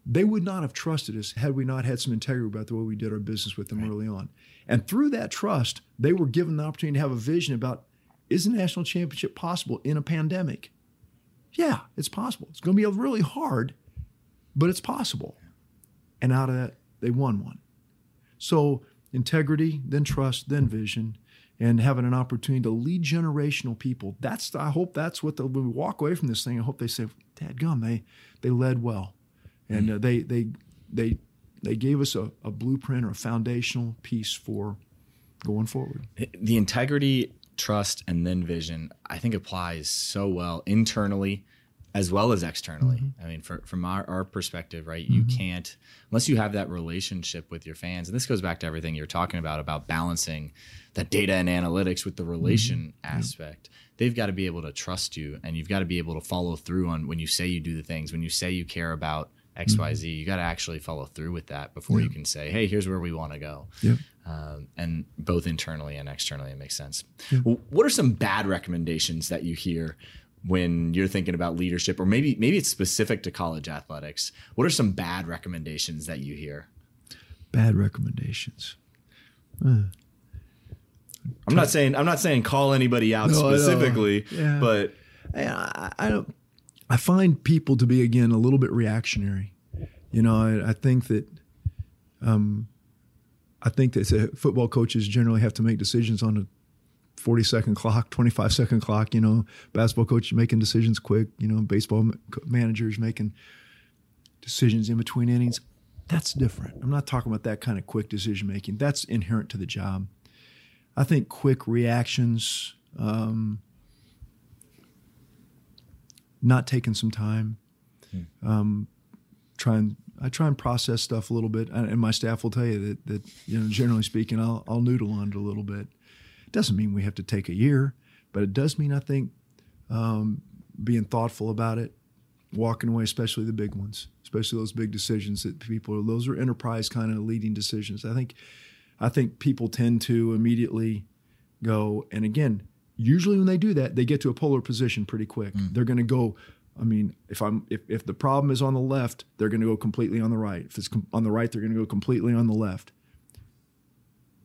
They would not have trusted us had we not had some integrity about the way we did our business with them right. early on. And through that trust, they were given the opportunity to have a vision about is the national championship possible in a pandemic? Yeah, it's possible. It's going to be really hard, but it's possible. And out of that, they won one. So integrity, then trust, then vision, and having an opportunity to lead generational people. That's I hope that's what when we walk away from this thing. I hope they say, "Dad, gum, they they led well, and uh, they they they they gave us a, a blueprint or a foundational piece for going forward." The integrity trust and then vision i think applies so well internally as well as externally mm-hmm. i mean for, from our, our perspective right mm-hmm. you can't unless you have that relationship with your fans and this goes back to everything you're talking about about balancing that data and analytics with the relation mm-hmm. aspect they've got to be able to trust you and you've got to be able to follow through on when you say you do the things when you say you care about XYZ, mm-hmm. you got to actually follow through with that before yeah. you can say, hey, here's where we want to go. Yeah. Um, and both internally and externally, it makes sense. Yeah. Well, what are some bad recommendations that you hear when you're thinking about leadership, or maybe maybe it's specific to college athletics? What are some bad recommendations that you hear? Bad recommendations. Uh, I'm not saying I'm not saying call anybody out no, specifically, yeah. but I, I don't. I find people to be again a little bit reactionary. You know, I, I think that um, I think that football coaches generally have to make decisions on a 40 second clock, 25 second clock. You know, basketball coaches making decisions quick. You know, baseball managers making decisions in between innings. That's different. I'm not talking about that kind of quick decision making. That's inherent to the job. I think quick reactions. Um, not taking some time. Hmm. Um, try and I try and process stuff a little bit, and my staff will tell you that that you know generally speaking, I'll I'll noodle on it a little bit. Doesn't mean we have to take a year, but it does mean I think um, being thoughtful about it, walking away, especially the big ones, especially those big decisions that people those are enterprise kind of leading decisions. I think I think people tend to immediately go and again, usually when they do that, they get to a polar position pretty quick. Mm. They're going to go I mean, if I'm if, if the problem is on the left, they're going to go completely on the right. If it's com- on the right, they're going to go completely on the left.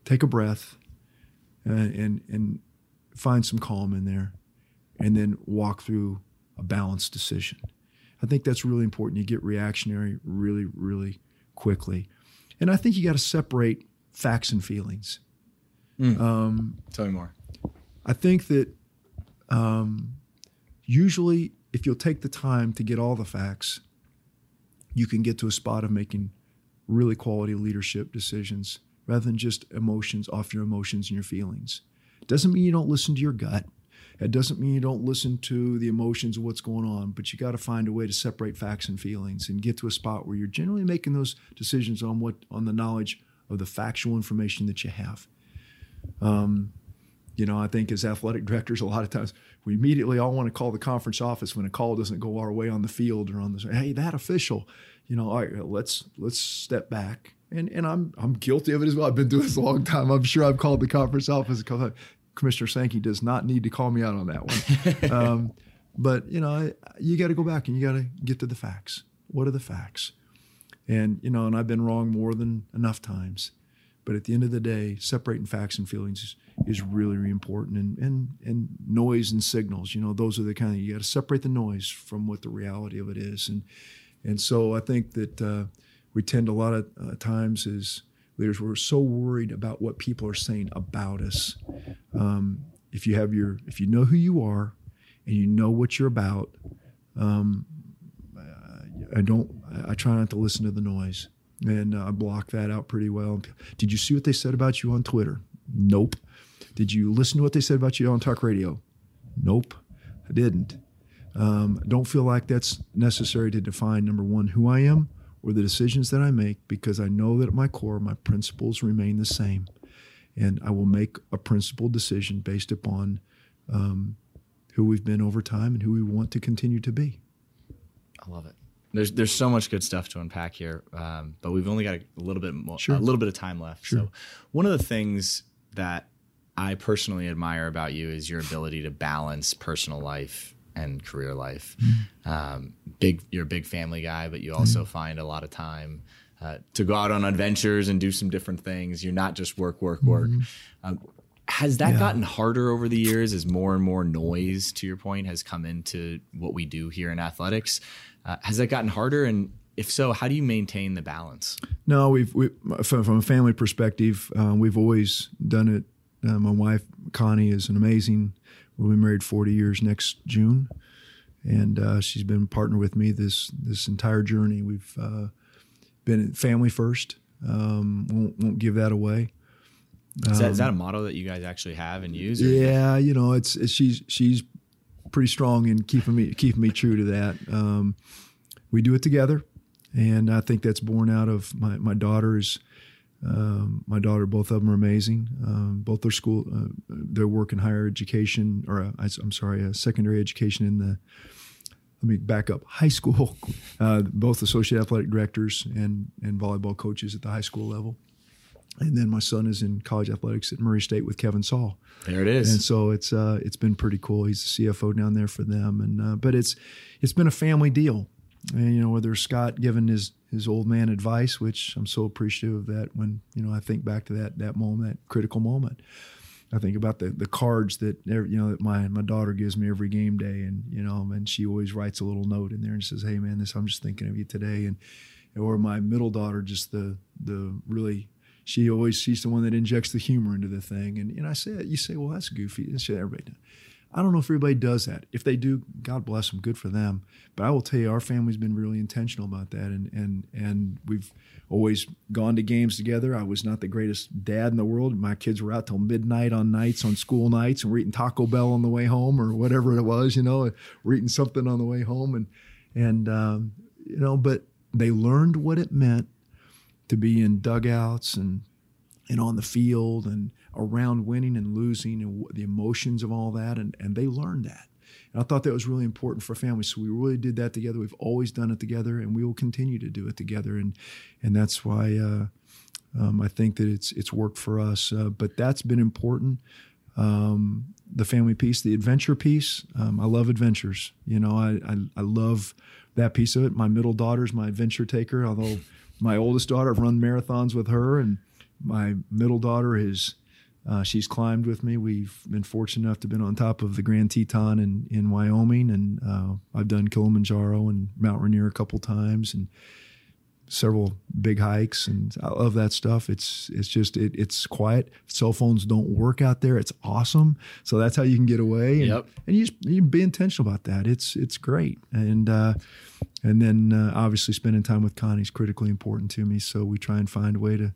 Take a breath, and, and and find some calm in there, and then walk through a balanced decision. I think that's really important. You get reactionary really, really quickly, and I think you got to separate facts and feelings. Mm. Um, Tell me more. I think that um, usually if you'll take the time to get all the facts, you can get to a spot of making really quality leadership decisions rather than just emotions off your emotions and your feelings. Doesn't mean you don't listen to your gut. It doesn't mean you don't listen to the emotions of what's going on, but you got to find a way to separate facts and feelings and get to a spot where you're generally making those decisions on what on the knowledge of the factual information that you have. Um, you know, I think as athletic directors, a lot of times we immediately all want to call the conference office when a call doesn't go our way on the field or on the hey that official, you know, all right, let's let's step back. And and I'm I'm guilty of it as well. I've been doing this a long time. I'm sure I've called the conference office. Commissioner Sankey does not need to call me out on that one. um, but you know, you got to go back and you got to get to the facts. What are the facts? And you know, and I've been wrong more than enough times. But at the end of the day, separating facts and feelings is, really, really important. And, and, and noise and signals, you know, those are the kind of, you got to separate the noise from what the reality of it is. And, and so I think that uh, we tend a lot of uh, times as leaders, we're so worried about what people are saying about us. Um, if you have your, if you know who you are and you know what you're about, um, I don't, I try not to listen to the noise and uh, I block that out pretty well. Did you see what they said about you on Twitter? Nope. Did you listen to what they said about you on talk radio? Nope, I didn't. Um, don't feel like that's necessary to define number one who I am or the decisions that I make because I know that at my core my principles remain the same, and I will make a principled decision based upon um, who we've been over time and who we want to continue to be. I love it. There's there's so much good stuff to unpack here, um, but we've only got a, little bit more, sure. a little bit of time left. Sure. So, one of the things that I personally admire about you is your ability to balance personal life and career life. Mm-hmm. Um, big, you're a big family guy, but you also mm-hmm. find a lot of time uh, to go out on adventures and do some different things. You're not just work, work, work. Mm-hmm. Um, has that yeah. gotten harder over the years as more and more noise, to your point, has come into what we do here in athletics? Uh, has that gotten harder? And if so, how do you maintain the balance? No, we've we, from, from, a family perspective, uh, we've always done it. Uh, my wife Connie is an amazing. We'll be married 40 years next June, and uh, she's been partner with me this this entire journey. We've uh, been family first. Um, won't won't give that away. Is that, is that a um, motto that you guys actually have and use? Yeah, you know, it's, it's she's she's pretty strong in keeping me keeping me true to that. Um, we do it together, and I think that's born out of my my daughters. Um, my daughter, both of them are amazing. Um, both their school, uh, their work in higher education, or uh, I, am sorry, uh, secondary education in the. Let me back up. High school, uh, both associate athletic directors and and volleyball coaches at the high school level and then my son is in college athletics at Murray State with Kevin Saal. There it is. And so it's uh, it's been pretty cool. He's the CFO down there for them, and uh, but it's it's been a family deal. And you know whether Scott giving his his old man advice, which I'm so appreciative of that. When you know I think back to that that moment, that critical moment. I think about the the cards that you know that my my daughter gives me every game day, and you know, and she always writes a little note in there and says, "Hey man, this I'm just thinking of you today," and or my middle daughter just the the really she always she's the one that injects the humor into the thing. And and I say you say, well, that's goofy. And she, everybody. I don't know if everybody does that. If they do, God bless them, good for them. But I will tell you, our family's been really intentional about that, and and and we've always gone to games together. I was not the greatest dad in the world. My kids were out till midnight on nights, on school nights, and we're eating Taco Bell on the way home or whatever it was. You know, we're eating something on the way home, and and um, you know, but they learned what it meant to be in dugouts and and on the field and around winning and losing and the emotions of all that and, and they learned that And I thought that was really important for families. So we really did that together. We've always done it together, and we will continue to do it together. And and that's why uh, um, I think that it's it's worked for us. Uh, but that's been important. Um, the family piece, the adventure piece. Um, I love adventures. You know, I, I, I love that piece of it. My middle daughter's my adventure taker. Although my oldest daughter, I've run marathons with her, and my middle daughter is uh, she's climbed with me. We've been fortunate enough to have been on top of the Grand Teton in in Wyoming, and uh, I've done Kilimanjaro and Mount Rainier a couple times, and several big hikes and I love that stuff. It's it's just it, it's quiet. Cell phones don't work out there. It's awesome. So that's how you can get away. And, Yep. and you just you be intentional about that. It's it's great. And uh, and then uh, obviously spending time with Connie is critically important to me. So we try and find a way to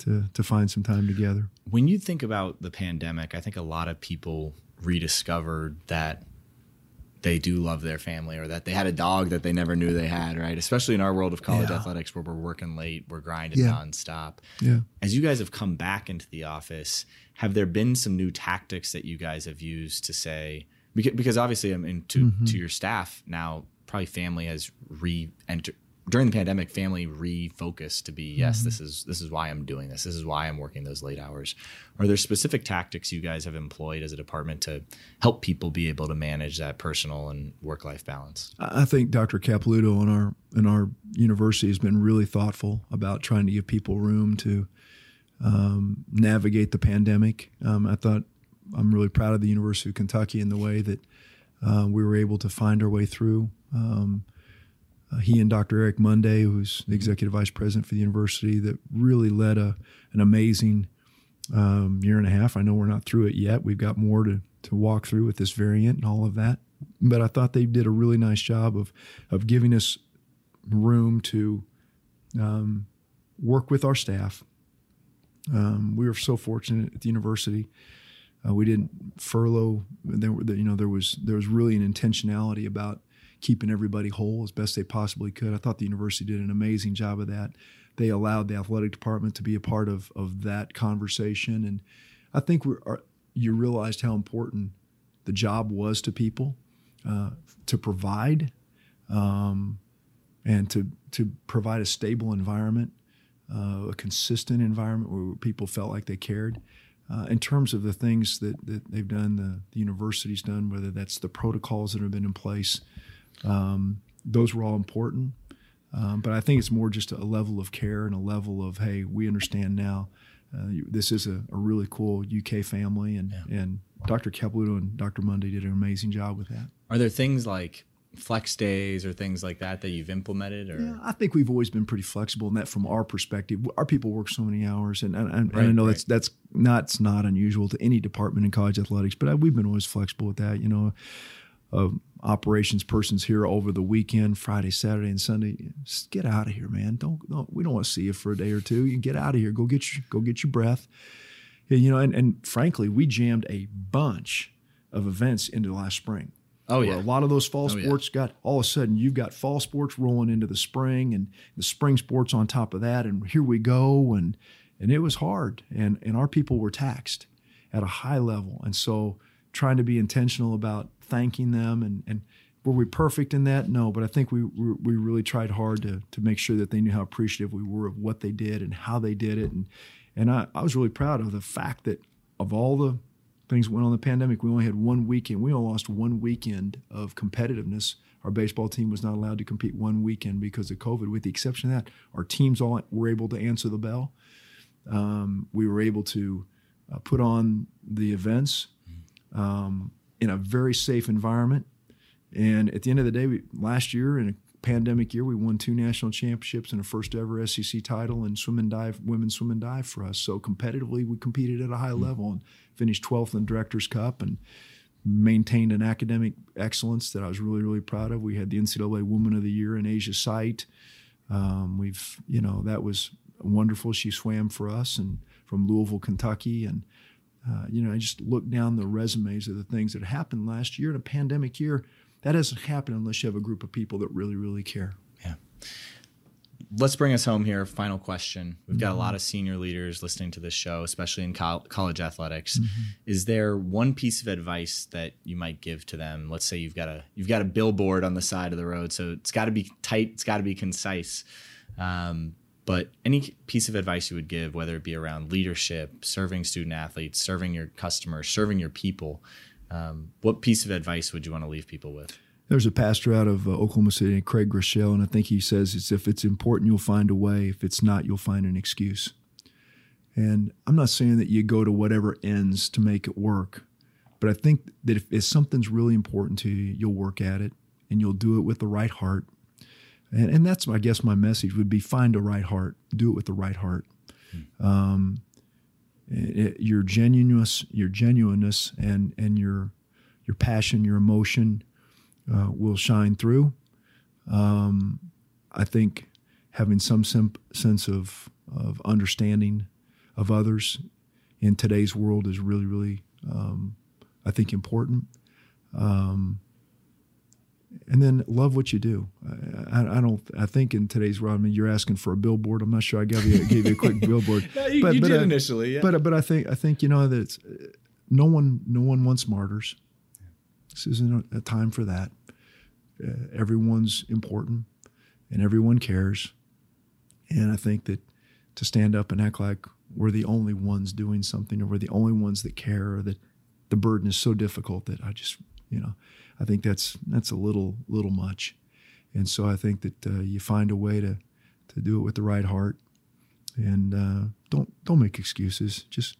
to to find some time together. When you think about the pandemic, I think a lot of people rediscovered that they do love their family or that they had a dog that they never knew they had, right? Especially in our world of college Yeah. athletics where we're working late, we're grinding Yeah. nonstop. Yeah. As you guys have come back into the office, have there been some new tactics that you guys have used to say because, obviously I mean to Mm-hmm. to your staff now probably family has re-entered during the pandemic family refocused to be yes Mm-hmm. this is this is why I'm doing this this is why I'm working those late hours are there specific tactics you guys have employed as a department to help people be able to manage that personal and work life balance I I think Dr. Capilouto in our in our university has been really thoughtful about trying to give people room to um, navigate the pandemic. Um, I thought I'm really proud of the University of Kentucky in the way that uh, we were able to find our way through. Um, uh, he and Dr. Eric Monday, who's the executive vice president for the university, that really led a an amazing um, year and a half. I know we're not through it yet. We've got more to to walk through with this variant and all of that. But I thought they did a really nice job of of giving us room to um, work with our staff. Um, we were so fortunate at the university. Uh, we didn't furlough. There, were, you know, there was there was really an intentionality about keeping everybody whole as best they possibly could. I thought the university did an amazing job of that. They allowed the athletic department to be a part of of that conversation, and I think we are. You realized how important the job was to people uh, to provide um, and to to provide a stable environment, uh, a consistent environment where people felt like they cared. Uh, in terms of the things that, that they've done, the, the university's done, whether that's the protocols that have been in place, um, those were all important. Um, but I think it's more just a level of care and a level of, hey, we understand now. Uh, you- this is a, a really cool UK family, and and Dr. Capilouto and Dr. Monday did an amazing job with that. are there things like flex days or things like that that you've implemented or Yeah, I think we've always been pretty flexible in that from our perspective. Our people work so many hours, and, and, and I know right. that's that's not it's not unusual to any department in college athletics, but I, we've been always flexible with that. You know, uh, operations person's here over the weekend, Friday, Saturday, and Sunday. Just get out of here, man. Don't, don't we don't want to see you for a day or two. You get out of here. Go get your go get your breath. Yeah, you know, and, and frankly, we jammed a bunch of events into last spring. Oh, yeah. a lot of those fall Oh, yeah. sports got all of a sudden you've got fall sports rolling into the spring and the spring sports on top of that, and here we go, and and it was hard, and and our people were taxed at a high level, and so trying to be intentional about thanking them and and were we perfect in that? No, but I think we we really tried hard to to make sure that they knew how appreciative we were of what they did and how they did it, and and I, I was really proud of the fact that of all the things that went on in the pandemic, we only had one weekend. We only lost one weekend of competitiveness. Our baseball team was not allowed to compete one weekend because of COVID. With the exception of that, our teams all were able to answer the bell. Um, we were able to uh, put on the events um, in a very safe environment. And at the end of the day, we, last year in a pandemic year, we won two national championships and a first ever SEC title in swim and dive, women's swim and dive for us. So competitively, we competed at a high level and finished 12th in Directors Cup and maintained an academic excellence that I was really, really proud of. We had the NCAA Woman of the Year in Asia Seidt. Um, we've, you know, that was wonderful. She swam for us and from Louisville, Kentucky. And, uh, you know, I just look down the resumes of the things that happened last year in a pandemic year. That doesn't happen unless you have a group of people that really, really care. Yeah. Let's bring us home here. Final question. We've got a lot of senior leaders listening to this show, especially in col- college athletics. Mm-hmm. Is there one piece of advice that you might give to them? Let's say you've got a you've got a billboard on the side of the road, so it's got to be tight, it's got to be concise. Um, but any piece of advice you would give, whether it be around leadership, serving student athletes, serving your customers, serving your people, um, what piece of advice would you want to leave people with? There's a pastor out of uh, Oklahoma City, Craig Groeschel, and I think he says it's if it's important, you'll find a way. If it's not, you'll find an excuse. And I'm not saying that you go to whatever ends to make it work, but I think that if, if something's really important to you, you'll work at it and you'll do it with the right heart. And, and that's, I guess, my message would be find a right heart, do it with the right heart. Um, it, your genuineness, your genuineness, and and your your passion, your emotion uh, will shine through. Um, I think having some sense of of understanding of others in today's world is really, really, um, I think, important. Um, and then love what you do. I, I, I, don't. I think in today's world, I mean, you're asking for a billboard. I'm not sure I gave you, gave you a quick billboard. Yeah, you, but, you but, did uh, initially, yeah. But but I think I think you know that it's, no one no one wants martyrs. This isn't a, a time for that. Uh, everyone's important, and everyone cares. And I think that to stand up and act like we're the only ones doing something, or we're the only ones that care, or that the burden is so difficult that I just you know I think that's that's a little little much, and so I think that uh, you find a way to to do it with the right heart, and uh, don't don't make excuses. Just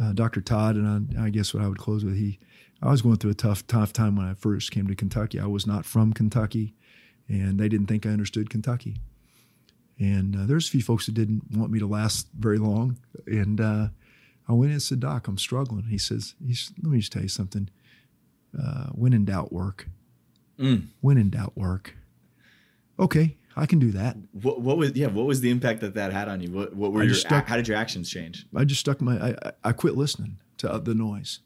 uh, Dr. Todd and I, I, guess what I would close with he. I was going through a tough tough time when I first came to Kentucky. I was not from Kentucky, and they didn't think I understood Kentucky. And uh, there's a few folks that didn't want me to last very long, and uh, I went in and said, "Doc, I'm struggling." He says, "He's let me just tell you something." Uh, when in doubt, work. Mm. When in doubt, work. Okay, I can do that. What, what, was yeah? What was the impact that that had on you? What, what were I your stuck, how did your actions change? I just stuck my I, I quit listening to the noise.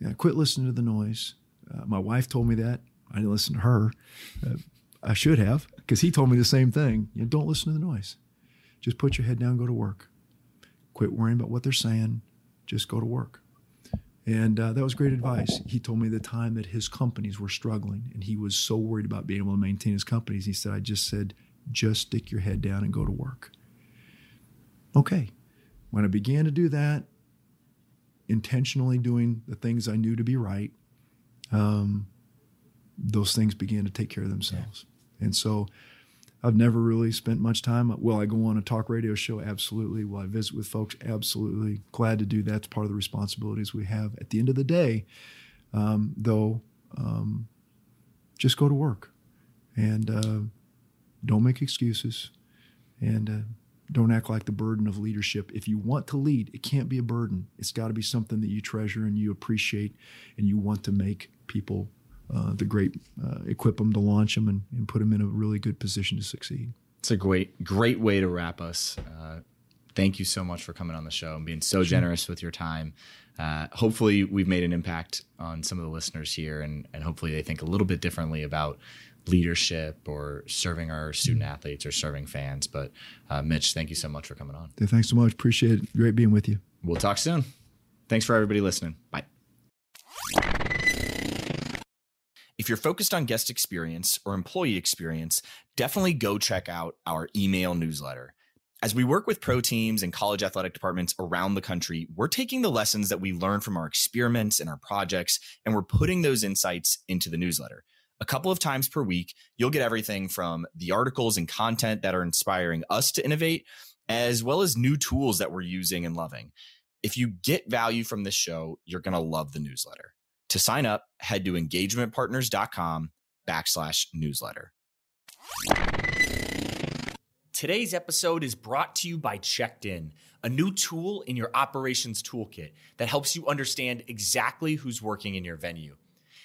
Yeah, I quit listening to the noise. Uh, my wife told me that. I didn't listen to her. Uh, I should have because he told me the same thing. You know, don't listen to the noise. Just put your head down, go to work. Quit worrying about what they're saying. Just go to work. And uh, that was great advice. He told me the time that his companies were struggling and he was so worried about being able to maintain his companies. He said, I just said, just stick your head down and go to work. Okay. When I began to do that, intentionally doing the things I knew to be right, um, those things began to take care of themselves. Yeah. And so I've never really spent much time. Will I go on a talk radio show? Absolutely. Will I visit with folks? Absolutely. Glad to do that. It's part of the responsibilities we have. At the end of the day, um, though, um, just go to work and uh, don't make excuses and uh, don't act like the burden of leadership. If you want to lead, it can't be a burden. It's got to be something that you treasure and you appreciate and you want to make people uh, the great uh, equip them to launch them and, and, put them in a really good position to succeed. It's a great great way to wrap us. Uh, thank you so much for coming on the show and being so sure. generous with your time. Uh, hopefully, we've made an impact on some of the listeners here, and, and hopefully, they think a little bit differently about leadership or serving our student athletes or serving fans. But uh, Mitch, thank you so much for coming on. Thanks so much. Appreciate it. Great being with you. We'll talk soon. Thanks for everybody listening. Bye. If you're focused on guest experience or employee experience, definitely go check out our email newsletter. As we work with pro teams and college athletic departments around the country, we're taking the lessons that we learn from our experiments and our projects, and we're putting those insights into the newsletter. A couple of times per week, you'll get everything from the articles and content that are inspiring us to innovate, as well as new tools that we're using and loving. If you get value from this show, you're going to love the newsletter. To sign up, head to engagementpartners.com backslash newsletter. Today's episode is brought to you by Checked In, a new tool in your operations toolkit that helps you understand exactly who's working in your venue.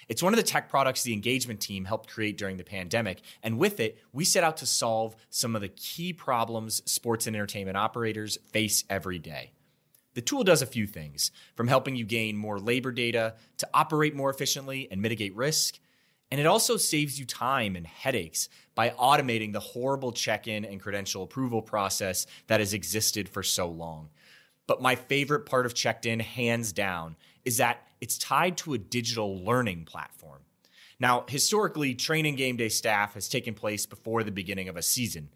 It's one of the tech products the engagement team helped create during the pandemic. And with it, we set out to solve some of the key problems sports and entertainment operators face every day. The tool does a few things from helping you gain more labor data to operate more efficiently and mitigate risk. And it also saves you time and headaches by automating the horrible check in and credential approval process that has existed for so long. But my favorite part of Checked In, hands down, is that it's tied to a digital learning platform. Now, historically, training game day staff has taken place before the beginning of a season.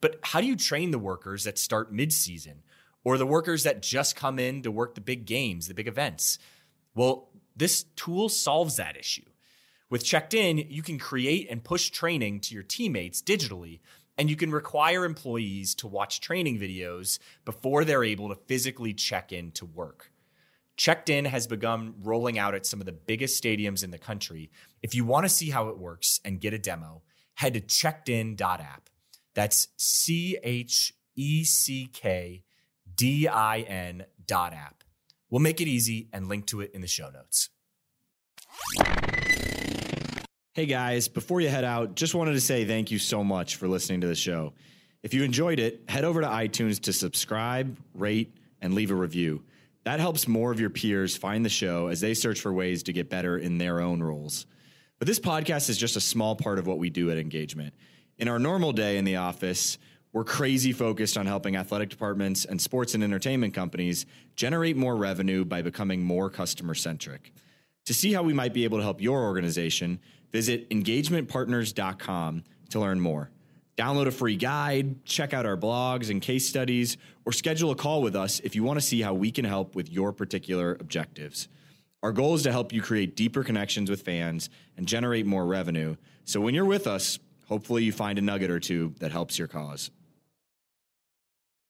But how do you train the workers that start mid season or the workers that just come in to work the big games, the big events? Well, this tool solves that issue. With Checked In, you can create and push training to your teammates digitally, and you can require employees to watch training videos before they're able to physically check in to work. Checked In has begun rolling out at some of the biggest stadiums in the country. If you want to see how it works and get a demo, head to checkedin.app. That's C H E C K D I N dot app. We'll make it easy and link to it in the show notes. Hey guys, before you head out, just wanted to say thank you so much for listening to the show. If you enjoyed it, head over to iTunes to subscribe, rate, and leave a review. That helps more of your peers find the show as they search for ways to get better in their own roles. But this podcast is just a small part of what we do at Engagement. In our normal day in the office, we're crazy focused on helping athletic departments and sports and entertainment companies generate more revenue by becoming more customer centric. To see how we might be able to help your organization, visit engagementpartners.com to learn more. Download a free guide, check out our blogs and case studies, or schedule a call with us if you want to see how we can help with your particular objectives. Our goal is to help you create deeper connections with fans and generate more revenue. So when you're with us, hopefully you find a nugget or two that helps your cause.